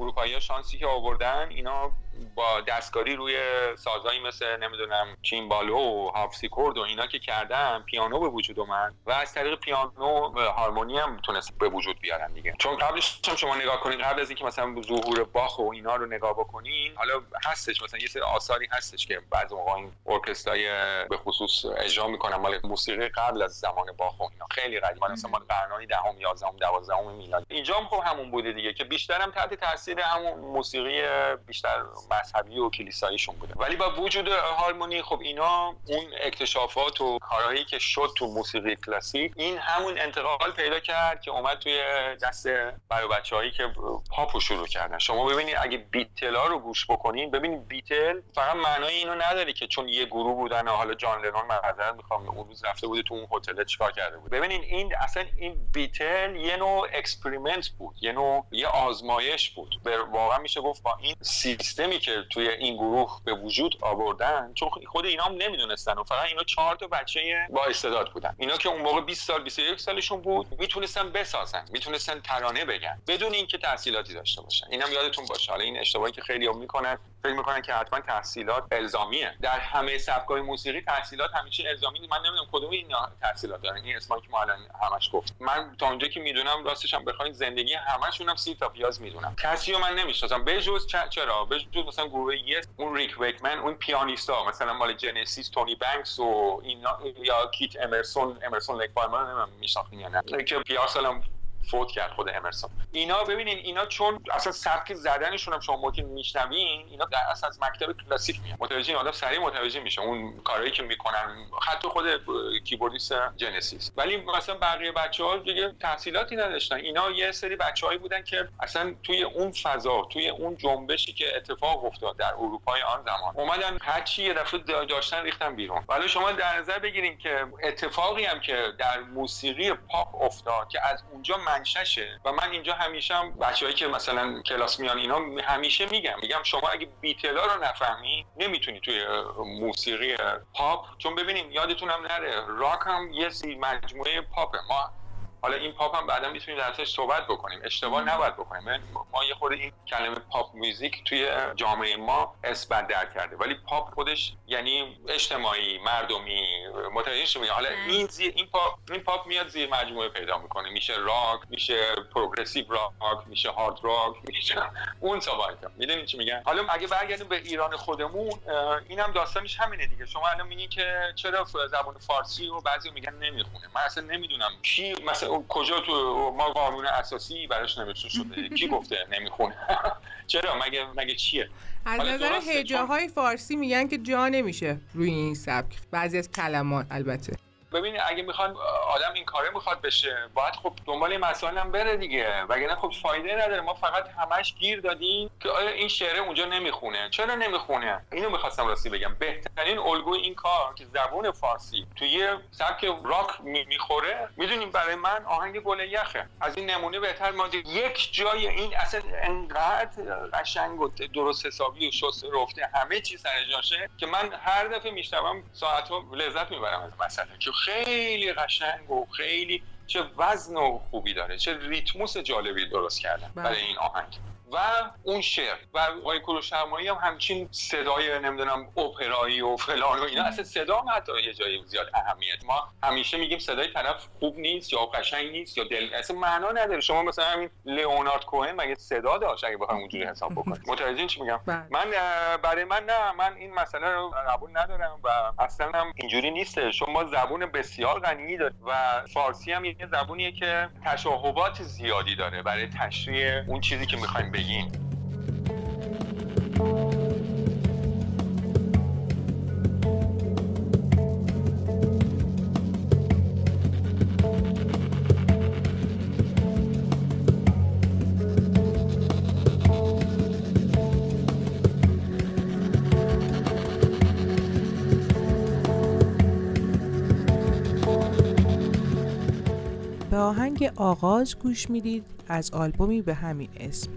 اروپایی شانسی که آوردن اینا با دستکاری روی سازهایی مثل نمی‌دونم چیمبالو و هافسیکورد و اینا که کردن پیانو به وجود اومد و از طریق پیانو هارمونی هم تونست به وجود بیارن دیگه. چون قبلش هم شما نگاه کنید قبل از اینکه مثلا ظهور باخ و اینا رو نگاه بکنین حالا هستش مثلا یه سری آثاری هستش که بعضی موقع این ارکسترای به خصوص اجرا می‌کنن. مال موسیقی قبل از زمان باخ و اینا. خیلی قدیم مثلا مال قرنهای دهم 11 12 میلادی. اینجا هم خب همون بوده دیگه که بیشتر هم تحت تاثیر همون موسیقی بیشتر مذهبی و کلیساییشون بوده. ولی با وجود هارمونی خب اینا اون اکتشافات و کارهایی که شد تو موسیقی کلاسیک این همون انتقال پیدا کرد که اومد توی دست برای بچه‌هایی که پاپو شروع کردن. شما ببینید اگه بیتلا رو گوش بکنین ببینید بیتل فقط معنای اینو نداره که چون یه گروه بودن و حالا جان لنون معذرت می‌خوام اون روز رفته بوده تو اون هتل چیکار کرده بود؟ ببینین این اصلا این بیتل یه نوع experiment بود یه نوع یه آزمایش بود. واقعا میشه گفت با این سیستمی که توی این گروه به وجود آوردن چون خود اینا هم نمی‌دونستن و فقط اینا چهار تا بچه با استعداد بودن. اینا که اون موقع 20 سال 21 سالشون بود می‌تونستن بسازن می‌تونستن ترانه بگن. بدون اینکه داشته باشن. اینم یادتون باشه. حالا این اشتباهی که خیلی هم می‌کنن فکر می‌کنن که حتما تحصیلات الزامیه. در همه سبکای موسیقی تحصیلات همیشه الزامی من نمی‌دونم کدوم این تحصیلات دارن. این اسمایی که ما الان همش گفت من تا اونجا که می‌دونم راستش هم بخواید زندگی همشون هم سی تا پیاز می‌دونم. کسی رو من نمی‌شناسم. به جز چرا؟ به جز مثلا گروه یس اون ریک ویکمن اون پیانیستا مثلا مال جنسیس تونی بانکس و اینا یا کیت امرسون امرسون لک پالمر نمی‌دونم میشناختین یا نه. که پیارسالم فوت کرد خود امرسون اینا ببینین اینا چون اصلا سبک زدنشون هم شما ممکن میشنوین اینا در اصل از مکتب کلاسیک میاد متوجه آدم سریع متوجه میشه اون کارهایی که می‌کنن. حتی خود کیبوردیست Genesis ولی مثلا بقیه بچه ها دیگه تحصیلاتی نداشتن. اینا یه سری بچههایی بودن که اصلا توی اون فضا توی اون جنبشی که اتفاق افتاد در اروپای آن زمان اومدن هر چی یه دفعه داشتن ریختن بیرون. ولی شما در نظر بگیریم که اتفاقی هم که در موسیقی پاپ افتاد که از اونجا منشأشه و من اینجا همیشه هم بچه‌هایی که مثلا کلاس میان اینا همیشه میگم. میگم شما اگه بیتلا رو نفهمی نمی‌تونی توی موسیقی پاپ. چون ببینیم یادتونم نره راک هم یه مجموعه پاپه. ما حالا این پاپ هم بعدا می‌تونیم درسش صحبت بکنیم. اشتباه نباید بکنیم. ما یه خود این کلمه pop music توی جامعه ما اسم در کرده. ولی پاپ خودش یعنی اجتماعی مردمی متوجه شما حالا این زیر این پاپ این پاپ میاد زیر مجموعه پیدا می‌کنه. میشه راک میشه progressive rock میشه hard rock میشه اون سوال می‌دونید چی میگن حالا اگه برگردیم به ایران خودمون اینم داستانش همینه دیگه. شما الان میگین که چرا زبان فارسی رو بعضی میگن نمی‌خونه. من اصلا نمی‌دونم کی مثلا کجا تو ما قانون اساسی براش نوشته شده؟ کی گفته نمی‌خونه؟ چرا؟ مگه مگه چیه؟ از نظر هجاهای فارسی میگن که جا نمیشه روی این سبک. بعضی از کلمات البته. ببینید اگه می‌خوان آدم این کاره می‌خواد بشه. باید خب دنبال مسائل هم بره دیگه. وگرنه خب فایده نداره. ما فقط همش گیر دادیم که آیا این شعر اونجا نمی‌خونه؟ چرا نمی‌خونه؟ اینو می‌خواستم راستی بگم. بهترین الگوی این کار که زبون فارسی توی سبک راک می‌خوره می‌دونیم برای من آهنگ گل یخه. از این نمونه بهتر ما یک جای این اصلا انقدر قشنگ و درست حسابی و شست رفته همه چیز سر جاشه که من هر دفعه میشنوم ساعت‌ها لذت می‌برم از مسئله که خیلی قشنگ و خیلی چه وزن و خوبی داره چه ریتموس جالبی درست کردن برای این آهنگ. و اون شعر و آقای کوروشرمایی هم همچین صدای نمی‌دونم اپرایی و فلان و اینا. اصلا صدا هم حتی یه جایی زیاد اهمیت. ما همیشه میگیم صدای طرف خوب نیست یا قشنگ نیست یا دل اصلا معنا نداره. شما مثلا همین لئونارد کوهن مگه صدا داشت؟ اگه بخوام اونجوری حساب بکنیم. متوجه چی میگم؟ من برای من نه. من این مسئله رو قبول ندارم و اصلا هم اینجوری نیست. شما زبون بسیار غنی داره و فارسی هم یه زبونیه که تشابهات زیادی داره برای تشریح اون چیزی که می‌خوایم بگیم. به آهنگ آغاز گوش می‌دید. از آلبومی به همین اسم.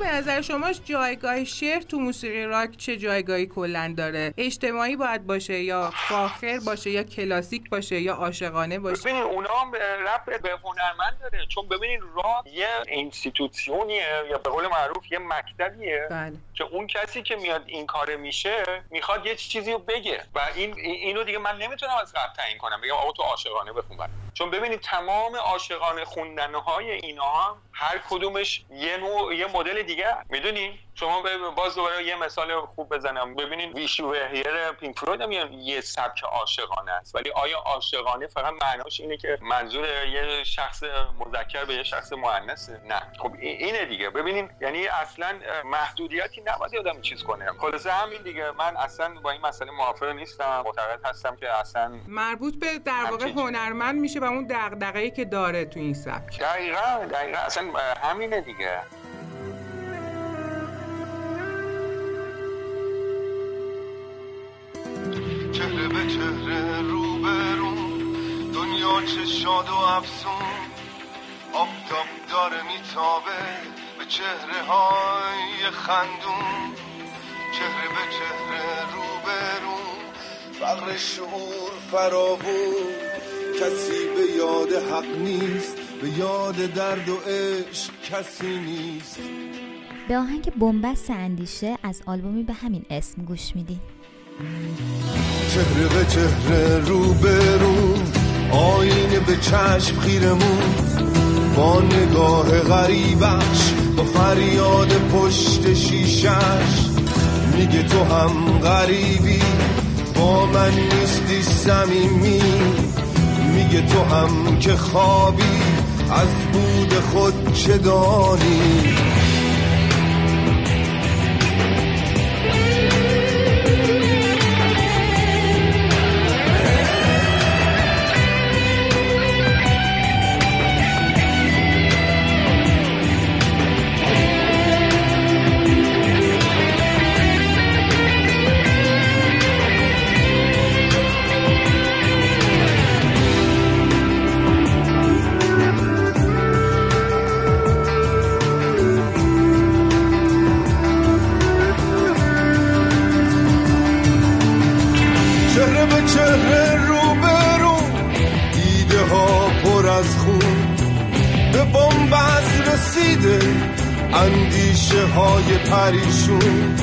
به نظر شما جایگاه شعر تو موسیقی راک چه جایگاهی کلا داره؟ اجتماعی باید باشه یا فاخر باشه یا کلاسیک باشه یا عاشقانه باشه؟ ببینید اونا هم ربط به هنرمند داره. چون ببینید راک یه Institution یه یا به قول معروف یه مکتبیه بله. که اون کسی که میاد این کار میشه می‌خواد یه چیزی رو بگه. و این اینو دیگه من نمی‌تونم از قبل تعیین کنم. بگم آقا تو عاشقانه بخون. چون ببینید تمام عاشقانه خوندن های اینا هم هر کدومش یه نوع یه مدل دیگه. می‌دونی؟ شما باز دوباره یه مثال خوب بزنم. ببینید ویشو هیر پینک فلوید هم یه سبک عاشقانه است. ولی آیا عاشقانه؟ فقط معناش اینه که منظور یه شخص مذکر به یه شخص مؤنثه. نه. خب اینه دیگه. ببینید یعنی اصلا محدودیتی نباید آدم چیز کنه. خلاصه همین دیگه. من اصلا با این مسئله موافق نیستم. معتقد هستم که اصلا مربوط به در واقع هنرمند میشه و اون دغدغه‌ای که داره تو این سبک. دقیقاً دقیقاً. اصلا همینه دیگه. چهره به چهره روبرون دنیا چه شاد و افسون. آفتاب داره میتابه به چهره های خندون. چهره به چهره روبرون فقر شعور فرابون کسی به یاد حق نیست به یاد درد و عشق کسی نیست. به آهنگ بنبست اندیشه از آلبومی به همین اسم گوش میدین چهره به چهره رو برون آینه به چشم خیرمون. با نگاه غریبش با فریاد پشت شیشش. میگه تو هم غریبی با من نیستی سمیمی میگه تو هم که خوابی. از بود خود چه دانی؟ های پریشون.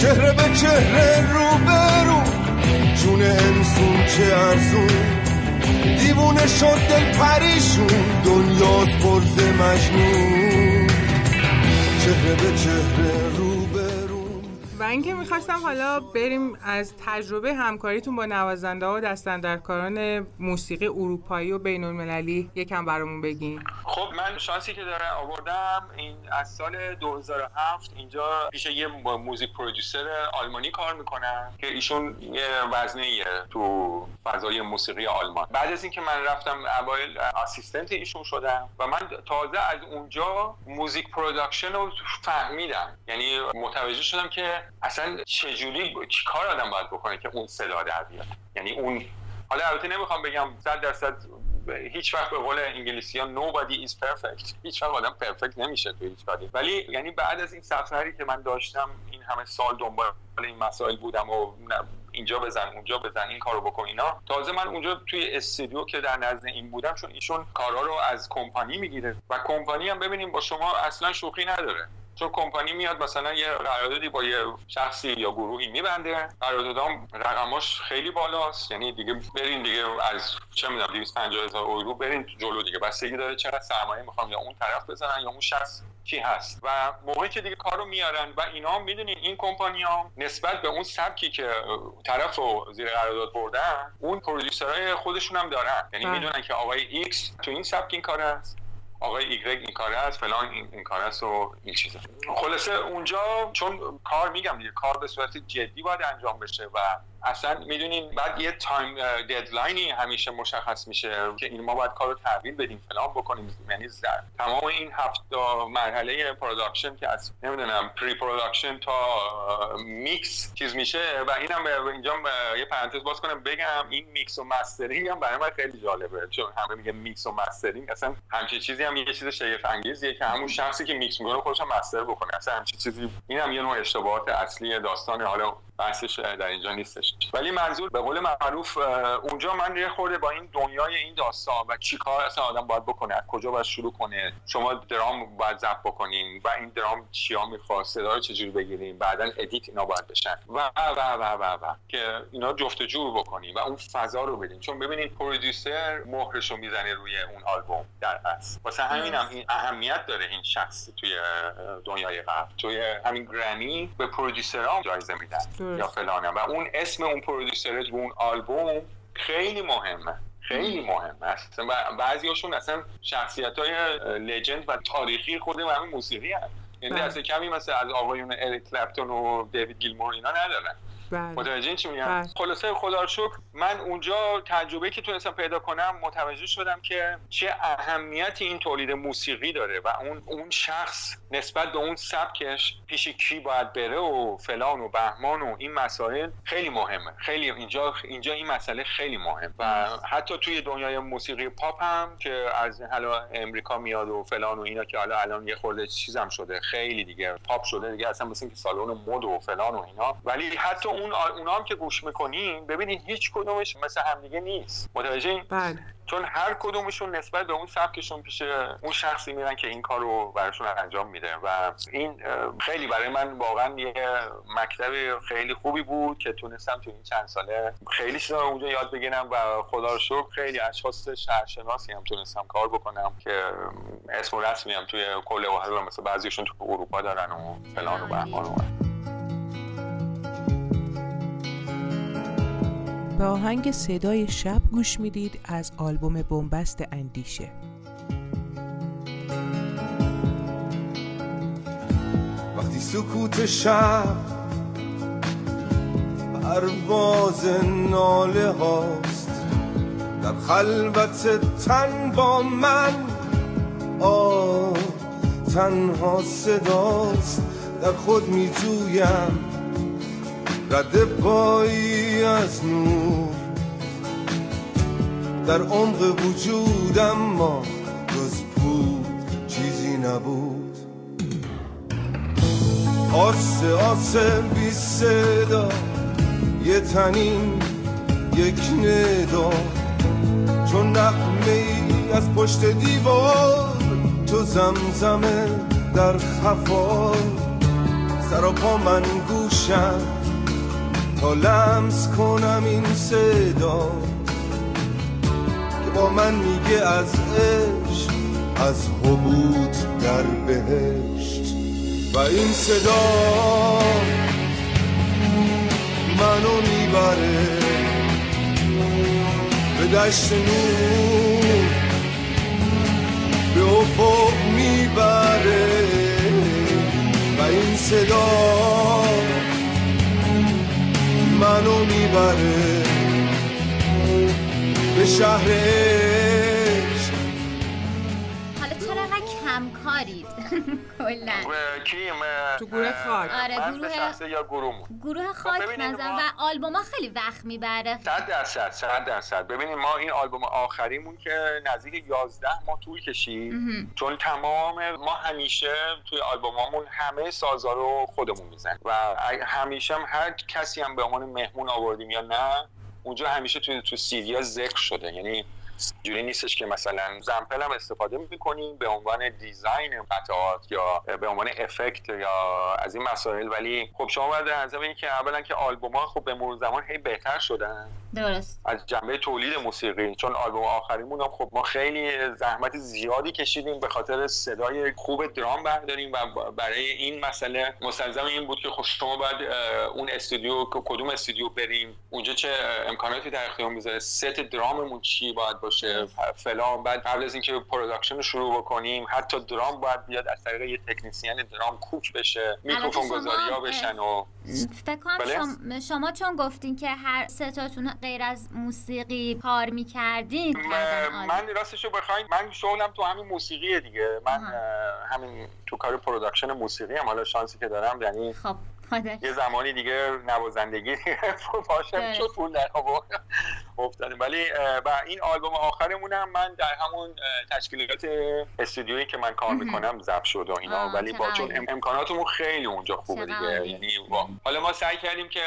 چهره به چهره رو برو جون انسون چه ارزون. دیوونه شد دل پریشون. دنیاز برز مجنون. چهره به چهره رو اینکه می‌خواستم حالا بریم از تجربه همکاریتون با نوازنده ها و دستندرکاران موسیقی اروپایی و بین المللی یکم برامون بگین. خب من شانسی که دارم آوردم این از سال 2007 اینجا پیش یه music producer آلمانی کار می‌کنم که ایشون یه وزنه تو فضای موسیقی آلمان. بعد از اینکه من رفتم اوایل assistant ایشون شدم و من تازه از اونجا music production رو فهمیدم. یعنی متوجه شدم که اصلا چجوری چی کار آدم باید بکنه که اون صدا در بیاد؟ یعنی اون حالا البته نمی‌خوام بگم صد درصد هیچ وقت به قول انگلیسی ها nobody is perfect. هیچ وقت آدم پرفکت نمیشه تو هیچ کاری. ولی یعنی بعد از این سفری که من داشتم این همه سال دنبال این مسائل بودم و اینجا بزن اونجا بزن این کارو بکن اینا. تازه من اونجا توی استودیو که در نزد این بودم چون ایشون کارا رو از کمپانی می‌گیره. و کمپانی هم ببینیم با شما اصلا شوخی نداره. چون کمپانی میاد مثلا یه قراردادی با یه شخصی یا گروهی میبنده قراردادام رقماش خیلی بالاست. یعنی دیگه برین دیگه از چه می‌دونم 250 هزار اورو برین جلو دیگه. بستگی داره چقدر سرمایه می‌خوام یا اون طرف بزنن یا اون شخص کی هست. و موقعی که دیگه کارو میارن و اینا می‌دونین این کمپانی ها نسبت به اون سبکی که طرف رو زیر قرارداد بردن اون producer ای خودشون هم دارن. یعنی بله. می‌دونن که آقای ایکس تو این سبک این کار است آقای ایگرگ این کار است فلان این, این کار است و این چیزا. خلاصه اونجا چون کار میگم دیگه کار به صورت جدی باید انجام بشه و اصلا می‌دونین بعد یه time deadline ی همیشه مشخص میشه که این ما باید کار رو تحویل بدیم فلان بکنیم. یعنی تمام این هفت مرحله production که از نمی‌دونم pre-production تا میکس چیز میشه و اینم اینجا یه پرانتز باز کنم بگم این میکس و mastering هم برای من خیلی جالبه. چون همه میگه میکس و mastering اصلا همچین چیزی هم یه چیز شگفت انگیزیه که همون شخصی که میکس می‌کنه خودش master بکنه. اصلا همچین چیزی این هم یه نوع اشتباهات اصلی داستان حالا بحثش در اینجا نیستش. ولی منظور به قول معروف اونجا من یه خورده با این دنیای این داستان و چیکار اصلا آدم باید بکنه از کجا باید شروع کنه شما درام باید ضبط بکنین و این درام چیا می‌خواد صدا رو چجوری بگیریم بعدا edit اینا باید بشن. و و و و و که اینا جفت جور بکنیم و اون فضا رو بدیم چون ببینید producer مهرشو می‌زنه روی اون آلبوم در اصل. واسه همین هم این اهمیت داره این شخص توی دنیای غرب توی همین گرمی به پرودوسرها جایزه میدن. یا فلانه. و اون اسم اون پرودوسر تو اون آلبوم خیلی مهمه. خیلی مهمه. است و بعضی هاشون اصلا شخصیت های لجند و تاریخی خود همین موسیقی هست یعنی دست کمی مثل از آقایون اریک کلپتون و دیوید گیلمور اینا ندارن. بله. متوجه چی میگم؟ خلاصه خدا شکر من اونجا تجربه که تونستم پیدا کنم متوجه شدم که چه اهمیتی این تولید موسیقی داره و اون اون شخص نسبت به اون سبکش پیش کی باید بره و فلان و بهمان و این مسائل خیلی مهمه. خیلی اینجا اینجا این مسئله خیلی مهم و حتی توی دنیای موسیقی پاپ هم که از حالا امریکا میاد و فلان و اینا که حالا الان یه خورده چیزم شده خیلی دیگه پاپ شده دیگه اصلا مثل که سالن مد و فلان و اینا. ولی حتی اون اونا هم که گوش می‌کنین ببینید هیچ کدومش مثل همدیگه نیست. متوجه بله. چون هر کدومشون نسبت به اون سبکشون پیش اون شخصی میرن که این کار رو براشون انجام میده. و این خیلی برای من واقعا یه مکتب خیلی خوبی بود که تونستم تو این چند ساله خیلی چیزا اونجا یاد بگیرم و خدا رو شکر خیلی اشخاص شهرشناسی هم تونستم کار بکنم که اسم و رسمی هم توی کل و مثل بعضیشون تو اروپا دارن و فلان و بهمان به آهنگ صدای شب گوش می‌دید از آلبوم بنبست اندیشه. وقتی سکوت شب پرواز ناله هاست در خلوت تن با من آه تنها صداست در خود می جویم رد پایی از نور. در عمق وجودم ما جز پود چیزی نبود. آسه آسه بی صدا یه تنین یک ندا. چون نقمه ای از پشت دیوار تو زمزمه در خفا. سر پا من گوشم تا لمس کنم این صدا. من میگه از عشق از حبوط در بهشت. و این صدا منو می‌بره به دشت نور به افق می‌بره. و این صدا منو می‌بره به شهر حالا چرا کم کارید کلا. کیم تو گروه خاک. آره گروه یا گروه گروه خاک ببینید نظر ما- و آلبوما خیلی وقت می‌بره. صد درصد صد درصد. ببینید ما این آلبوم آخریمون که نزدیک 11 ماه طول کشید. چون تمام ما همیشه توی آلبومامون همه سازا رو خودمون می‌زنیم. و همیشه هم هر کسی هم به عنوان مهمون آوردیم یا نه اونجا همیشه توی تو سیدیا ذکر شده. یعنی جوری نیستش که مثلا زمپل هم استفاده می‌کنیم به عنوان دیزاین قطعات یا به عنوان افکت یا از این مسائل. ولی خب شما باید در نظر که اولا که آلبوم ها خب به مرور زمان هی بهتر شدن. درست. از جنبه تولید موسیقی. چون آلبوم آخریمون هم خب ما خیلی زحمت زیادی کشیدیم به خاطر صدای خوب درام برداریم و برای این مسئله مستلزم این بود که خب شما باید اون استودیو کدوم استودیو بریم. اونجا چه امکاناتی در اختیار می‌ذاره؟ set drum مون چی؟ باید باشه. فلان. بعد قبل از اینکه production رو شروع بکنیم حتی درام باید بیاد از طریق یه تکنیسیان درام کوک بشه میکروفون گذاری ها بشن و فکر کنم بله؟ شما, شما چون گفتین که هر سه تاتون غیر از موسیقی کار می‌کردین من راستش رو بخواین من شغلم تو همین موسیقیه دیگه. من همین تو کار production موسیقی هم. حالا شانسی که دارم یعنی خب. یه زمانی دیگه نوازندگی بله. شد پول در. افتادیم ولی و این آلبوم آخرمون هم من در همون تشکیلات استودیویی که من کار. می‌کنم ضبط شد و اینا ولی با چون. ام- امکاناتمون خیلی اونجا خوبه دیگه. یعنی با- حالا ما سعی کردیم که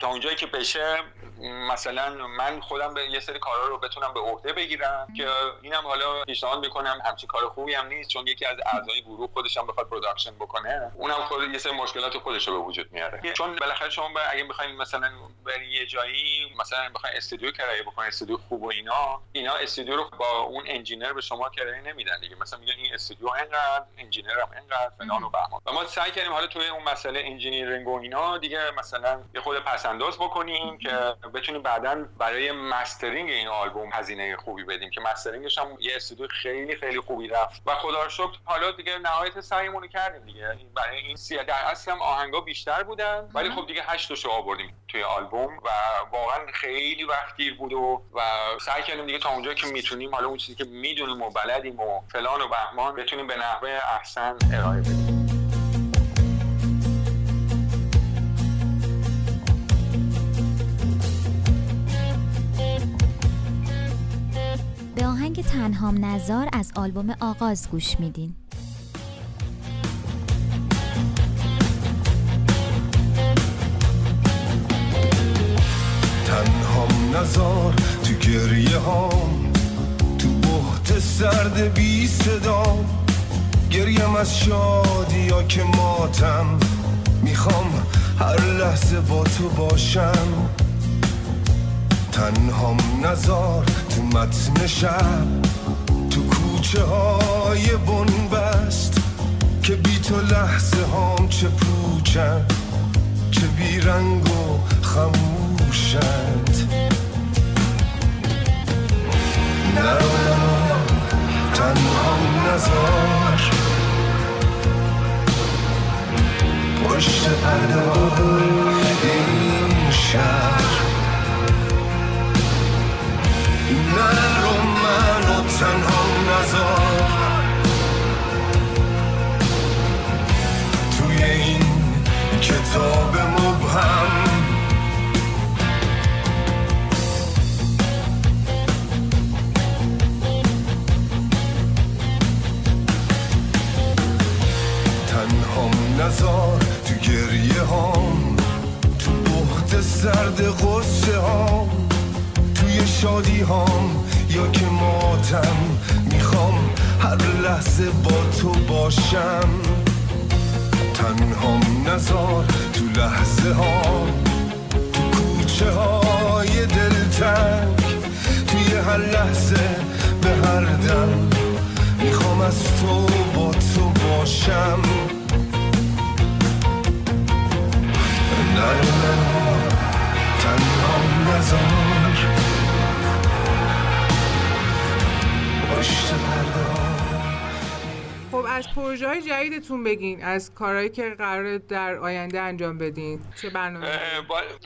تا اونجایی که بشه مثلا من خودم به یه سری کارا رو بتونم به عهده بگیرم که اینم حالا پیشنهاد می‌کنم همچین کار خوبی هم نیست چون یکی از اعضای گروه خودش هم بخواد production بکنه اونم خود یه سری مشکلات خودش رو به وجود میاره. چون بالاخره شما با- اگه بخواید مثلا برین یه جایی مثلا بخواید استودیو کرایه بکنید استودیو خوب و اینا اینا استودیو رو با اون engineer به شما کرایه نمیدن دیگه. مثلا میگن این استودیو انقدر engineer هم انقدر فلان و بهمان. و ما سعی کردیم حالا توی اون مسئله engineering و اینا دیگه مثلا یه خورده پس‌انداز بکنیم که بتونیم بعدا برای مسترینگ این آلبوم هزینه خوبی بدیم که مسترینگش هم یه استودیو خیلی خیلی خوبی رفت. و خدا رو شکر حالا دیگه نهایت سعیمون رو کردیم دیگه. برای این سی در اصل هم آهنگا بیشتر بودن. ولی خب دیگه هشتشو آوردیم توی آلبوم و واقعا خیلی وقت دیر بود و, و سعی کردیم دیگه تا اونجا که می‌تونیم حالا اون چیزی که می‌دونیم و بلدیم و فلان و بهمان بتونیم به نحوه احسن ارائه بدیم. به آهنگ تنهام نزار از آلبوم آغاز گوش میدین. تنهام نزار تو گریه هام تو بحت سرد بی صدا. گریم از شادی یا که ماتم می‌خوام هر لحظه با تو باشم. تنهام نزار تو متن شب تو کوچه های بنبست که بی تو لحظه هام چه پوچن چه بیرنگ و خموشند نرو تنهام نزار پشت پرده این شهر. نرو منو تنهام نزار توی این کتاب مبهم نزار تو گریه هام تو بخت سرد غصه هام. توی شادی هام یا که ماتم می‌خوام هر لحظه با تو باشم. تنهام نزار تو لحظه ها تو کوچه های دلتنگ. توی هر لحظه به هر دم می‌خوام از تو با تو باشم. خب از پروژه های جدیدتون بگین از کارهایی که قرار در آینده انجام بدین. چه برنامه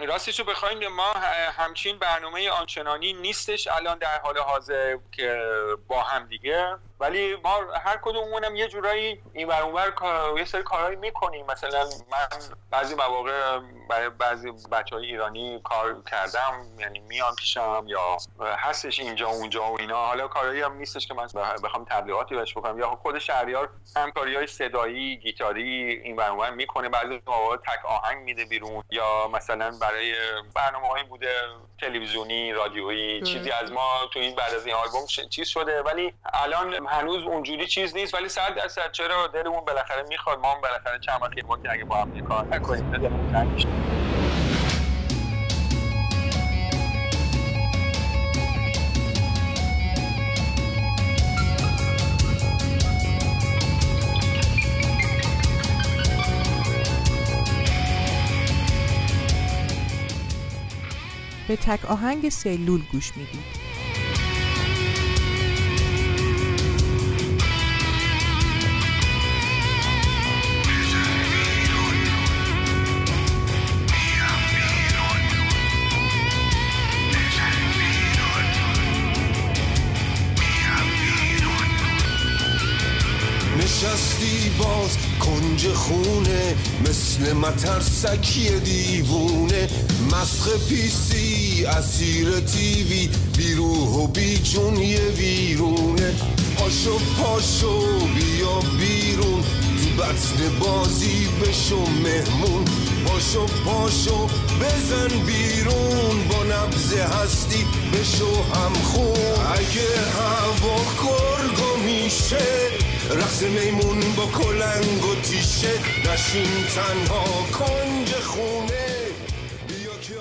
راستش رو بخوایم ما همچین برنامه آنچنانی نیستش. الان در حال حاضر که با هم دیگه ولی ما هر کدوممونم یه جورایی این ور اونور یه سری کارهایی می‌کنیم. مثلا من بعضی مواقع برای بعضی بچه های ایرانی کار کردم. یعنی میان پیشم یا هستش اینجا اونجا و اینا. حالا کارهایی هم نیستش که من بخوام تبلیغاتی بهش بکنم. یا خود شهریار همکاری های صدایی گیتاری این ور اونور می‌کنه. بعضی مواقع تک آهنگ میده بیرون. یا مثلا برای برنامه هایی بوده تلویزیونی رادیویی. چیزی از ما تو این بعد از این آلبوم چیز شده. ولی الان هنوز اونجوری چیز نیست ولی صد درصد چرا دلمون بالاخره می‌خواد ما هم بالاخره چند وقت اگه با هم کار نکنیم دلمون تنگ به تک آهنگ سلول گوش می‌دید خونه مثل مترسکی دیوونه. مسخ پیسی اسیر تیوی بیروح و بیجون یه ویرونه. پاشو پاشو بیا بیرون. تو بطن بازی بشو مهمون. پاشو پاشو بزن بیرون. با نبز هستی بشو همخون اگه هوا گرگو میشه رقص میمون با کلنگ و تیشه نشین تنها کنج خونه. بیا که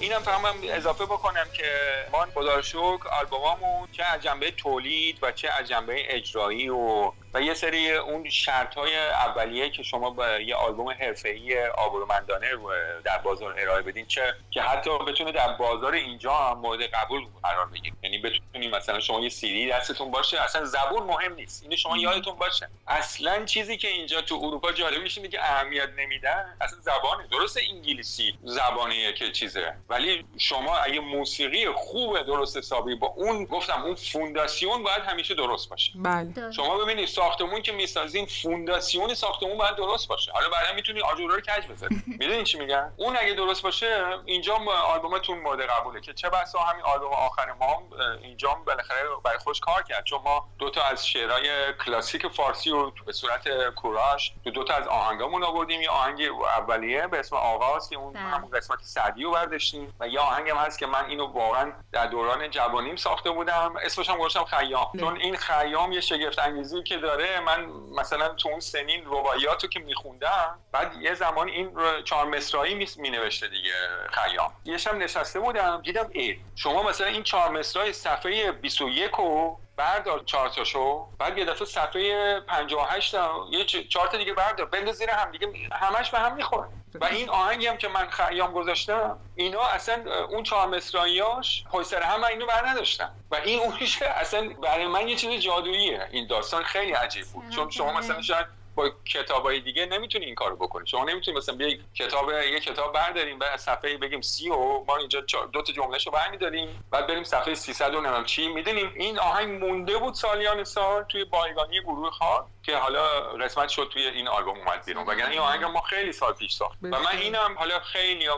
اینم فهم اضافه بکنم که ما خدا شکر آلبومامون چه از جنبه تولید و چه از جنبه اجرایی و و یه سری اون شرط های اولیه که شما با یه آلبوم حرفه‌ای آبرومندانه رو در بازار ارائه بدین چه؟ که حتی بتونه در بازار اینجا هم مورد قبول قرار بگیره. یعنی بتونید مثلا شما یه سیدی دستتون باشه اصلا زبون مهم نیست. اینو شما یادتون باشه. اصلا چیزی که اینجا تو اروپا جالبش اینه که اهمیت نمیدن اصلا زبانه. درست انگلیسی زبانیه که چیزه. ولی شما اگه موسیقی خوب درست حسابی با اون گفتم اون فونداسیون باید همیشه درست باشه. بله. شما ببینید ساختمون که می‌سازین فونداسیون ساختمون باید درست باشه. حالا بعدا می‌تونی آجورا رو کج بذاری. می‌دونین چی میگن اون اگه درست باشه اینجا آلبومتون مورد قبوله که چه بسا همین آلبوم آخر ما اینجا بالاخره برای خوش کار کرد. چون ما دو تا از شعرهای کلاسیک فارسی رو به صورت کوراش تو دو تا از آهنگامون آوردیم. یه آهنگ اولیه به اسم آغاز که اون بله. همون قسمت سعدی رو برداشتیم و یه آهنگ هم هست که من اینو واقعا در دوران جوانیم ساخته بودم. اسمش هم گذاشتم خیام. نه. چون این خیام یه شگفت انگیزی که داره من مثلا تو اون سنین رباعیات رو که میخوندم بعد یه زمان این چهار مصرایی می مینوشته دیگه خیام. یه شب نشسته بودم دیدم ای شما مثلا این چهار مصرای صفحه 21 رو بردار چهار تاشو بعد یه دفعه صفحه 58 هم یه چ- چهار تا دیگه بردار. بنداز زیر هم دیگه. همش به هم می‌خوره. و این آهنگی هم که من خیام گذاشتم اینا اصلا اون چهار مصراییاش پای سر هم اینو بر نداشتم و این اونش اصلا برای من یه چیز جادوییه. این داستان خیلی عجیب بود. چون شما مثلا شاید با کتابای دیگه نمی‌تونی این کارو بکنی. شما نمی‌تونی مثلا بیای کتاب یه کتاب برداریم از صفحه بگیم سی و ما اینجا دو تا جملهشو برمیداریم بعد بریم صفحه 300 و نمی‌دونم چی؟ می‌دونیم این آهنگ مونده بود سالیان سال توی بایگانی گروه خاک که حالا قسمت شد توی این آلبوم اومد بیرون. وگرنه این آهنگ ما خیلی سال پیش ساخت و من اینم حالا خیلی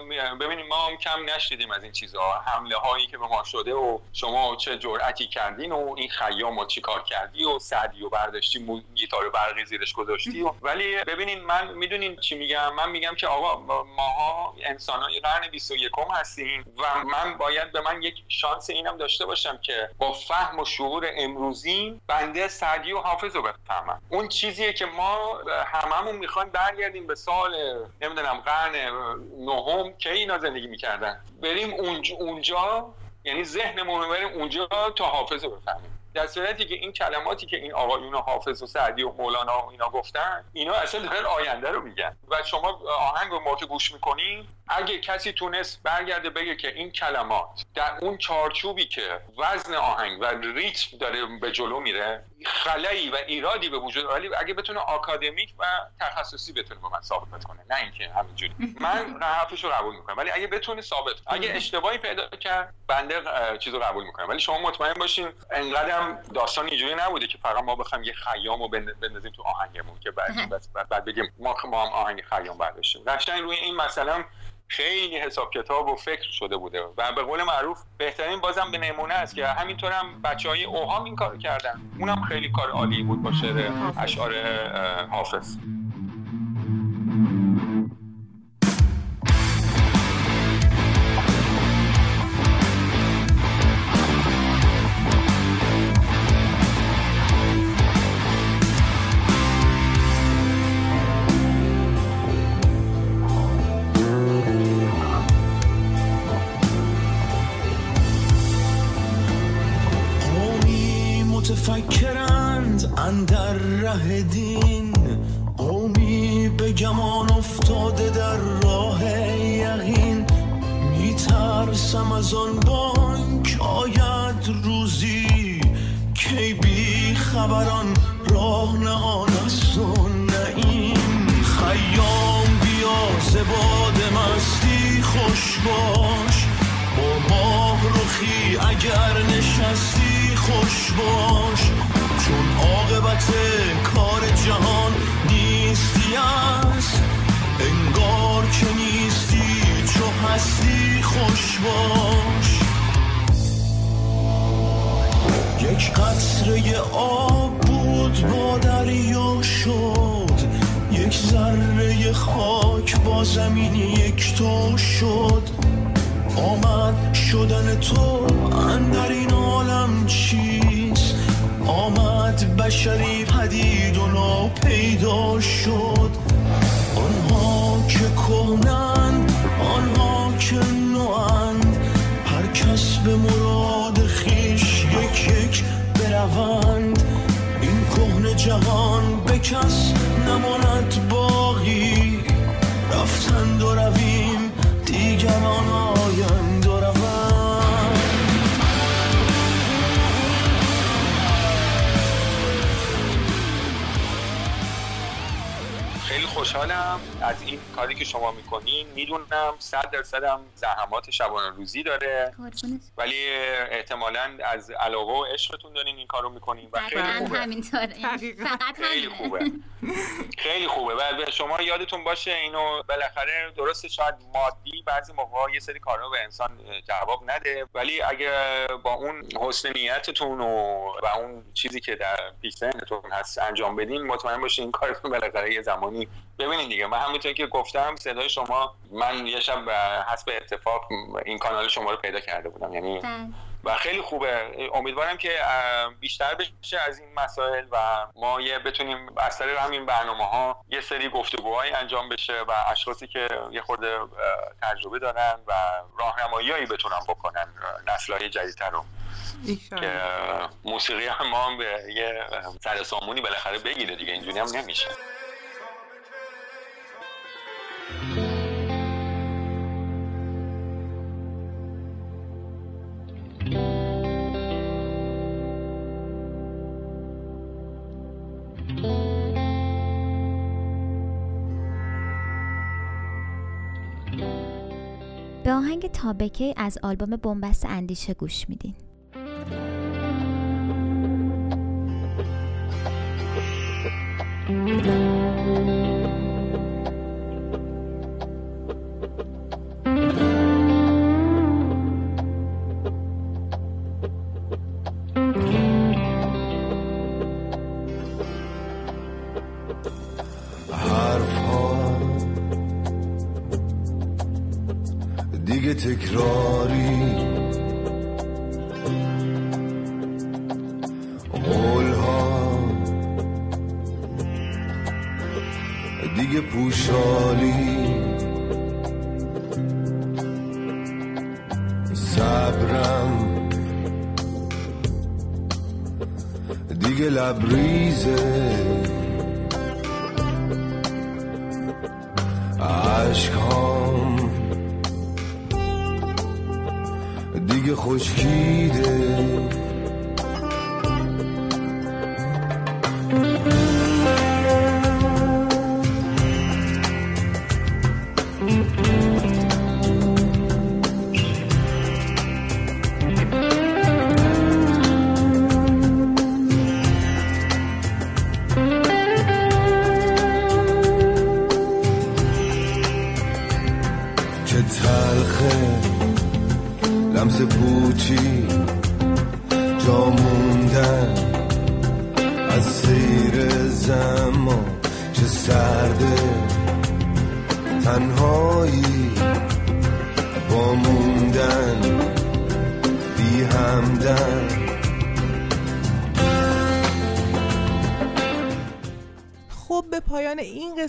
ببینیم ما هم کم نشدیدیم از این چیزها. حمله هایی که به ما شده و شما چه جرأتی کردین و این خیام و چی کار کردی و سعدی و برداشتی گیتار برقی زیرش گذاشتی. و ولی ببینین من می‌دونین چی میگم؟ من میگم که آقا ماها انسانای قرن 21 هستیم و من باید به من یک شانس اینم داشته باشم که با فهم و شعور امروزی بنده سعدی و حافظ رو بفهمم. اون چیزیه که ما هممون می‌خوایم برگردیم به سال نمی‌دونم قرن نهم که اینا زندگی می‌کردن؟ بریم اونج- اونجا یعنی ذهنمون بریم اونجا تا حافظ رو بفهمیم. در صورتی که این کلماتی که این آقایون حافظ و سعدی و مولانا و اینا گفتن اینا اصلا دارن آینده رو میگن. و شما آهنگ رو ما که گوش می‌کنین اگه کسی تونست برگرده بگه که این کلمات در اون چارچوبی که وزن آهنگ و ریتم داره به جلو میره خلایی و ایرادی به وجود ولی اگه بتونه آکادمیک و تخصصی بتونه به من ثابت کنه نه اینکه همینجوری. من حرفش رو قبول می‌کنم ولی اگه بتونه ثابت اگه اشتباهی پیدا کرد بنده اه، چیز رو قبول می‌کنم. ولی شما مطمئن باشین انقدرم داستان اینجوری نبوده که فقط ما بخوایم یه خیام رو بند- بندازیم تو آهنگمون که بعد بعد, بعد بگیم ما ما هم آهنگ خیام برداشتیم قشنگ روی این مثلا خیلی حساب کتاب و فکر شده بوده و به قول معروف بهترین بازم به نمونه است که همینطور هم بچه های اوهام این کارو کردن. اونم خیلی کار عالی بود با شعر اشعار حافظ. از آن بانک آید روزی کی بی خبران راه نه آن است و نه این. خیام بیا زباد مستی خوش باش. با ماه رخی اگر نشستی خوش باش. چون عاقبت کار جهان نیستی چو هستی خوش باش. یک قطره آب بود با دریا شد. یک ذره خاک با زمین یک تو شد. آمد شدن تو اندر این عالم چیست؟ آمد بشری پدید و ناپیدا شد. آنها که کهنند آنها نوند هر کس به مراد خیش یک یک بروند. این کهن جهان به کس نماند باقی. رفتند و رویم دیگران آیند. خوشحالم از این کاری که شما می‌کنین. می‌دونم صد درصدم زحمات شبانه روزی داره. ولی احتمالا از علاقه و عشقتون دارین این کارو می‌کنین و خیلی خوبه. همینطوره. خیلی. خوبه. خیلی خوبه. و به شما یادتون باشه اینو بالاخره درسته شاید مادی بعضی موقع یه سری کارا به انسان جواب نده. ولی اگه با اون حسن نیتتون و, و اون چیزی که در پیشنتون هست انجام بدین مطمئن باشین این کارتون بالاخره یه زمانی ببینید دیگه من همونطور که گفتم صدای شما من یه شب به حسب اتفاق این کانال شما رو پیدا کرده بودم یعنی بله. و خیلی خوبه امیدوارم که بیشتر بشه از این مسائل و ما یه بتونیم از طریق همین برنامه ها یه سری گفتگوهایی انجام بشه و اشخاصی که یه خورده تجربه دارن و راهنماییایی بتونن بکنن نسل های جدیدتر رو که. موسیقی هم ما هم به یه سر سامونی بالاخره بگیره دیگه اینجوری هم نمیشه به آهنگ تابکه از آلبوم بنبست اندیشه گوش میدین. حرف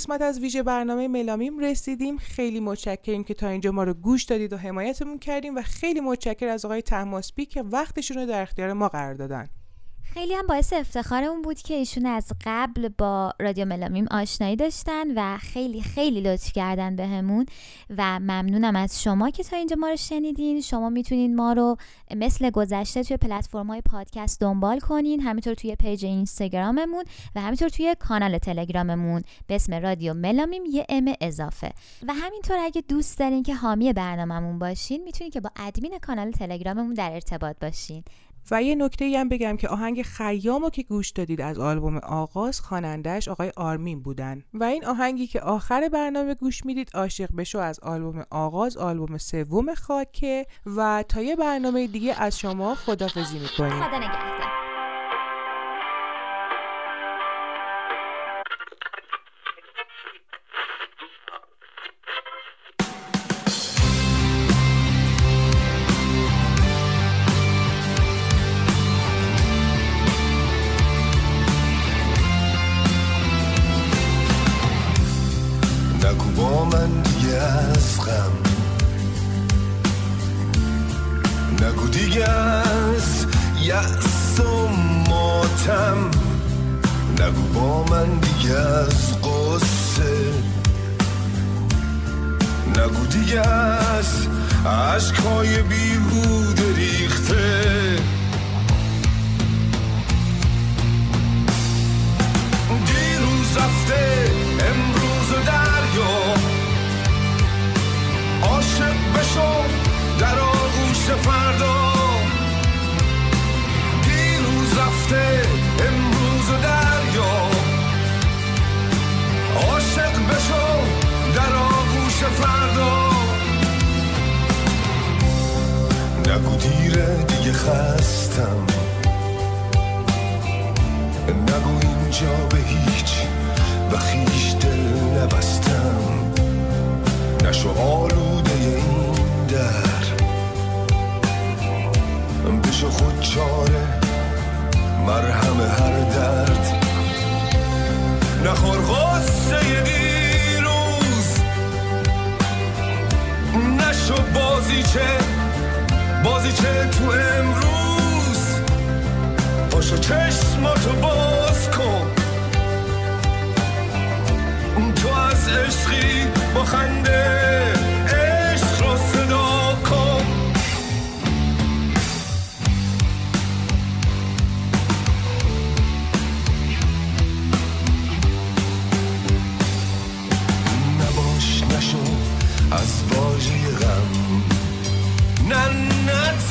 قسمت از ویژه برنامه ملامیم رسیدیم. خیلی متشکریم که تا اینجا ما رو گوش دادید و حمایتمون کردیم و خیلی متشکر از آقای تحماسبی که وقتشون رو در اختیار ما قرار دادن. خیلی هم باعث افتخارمون بود که ایشون از قبل با رادیو ملامیم آشنایی داشتن و خیلی خیلی لطف کردن بهمون و ممنونم از شما که تا اینجا ما رو شنیدین. شما می‌تونین ما رو مثل گذشته توی پلتفرم های پادکست دنبال کنین همینطور توی پیج اینستاگراممون و همینطور توی کانال تلگراممون. به اسم رادیو ملامیم یه ام اضافه. و همینطور اگه دوست دارین که حامی برنامهمون باشین می‌تونین که با ادمین کانال تلگراممون در ارتباط باشین. و یه نکته هم بگم که آهنگ خیامو که گوش دادید از آلبوم آغاز خوانندهش آقای آرمین بودن. و این آهنگی که آخر برنامه گوش می‌دید عاشق بشو از آلبوم آغاز آلبوم سوم خاکه. و تا یه برنامه دیگه از شما خدافزی می‌کنیم. خدا نگهدار. عشقای بیهوده ریخته نگو دیره دیگه خستم. نگو اینجا به هیچ و خیش دل نبستم. نشو آلوده این در. بشو خود چاره مرهم هر درد. نخور غصه دیروز. نشو بازیچه بازیچه تو امروز؟ پاشو چشماتو باز کن. تو از عشقی با خنده.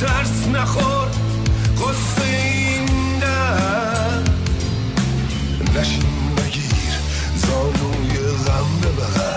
ترس نخور قصه این در نشین بگیر زانوی غم ببر.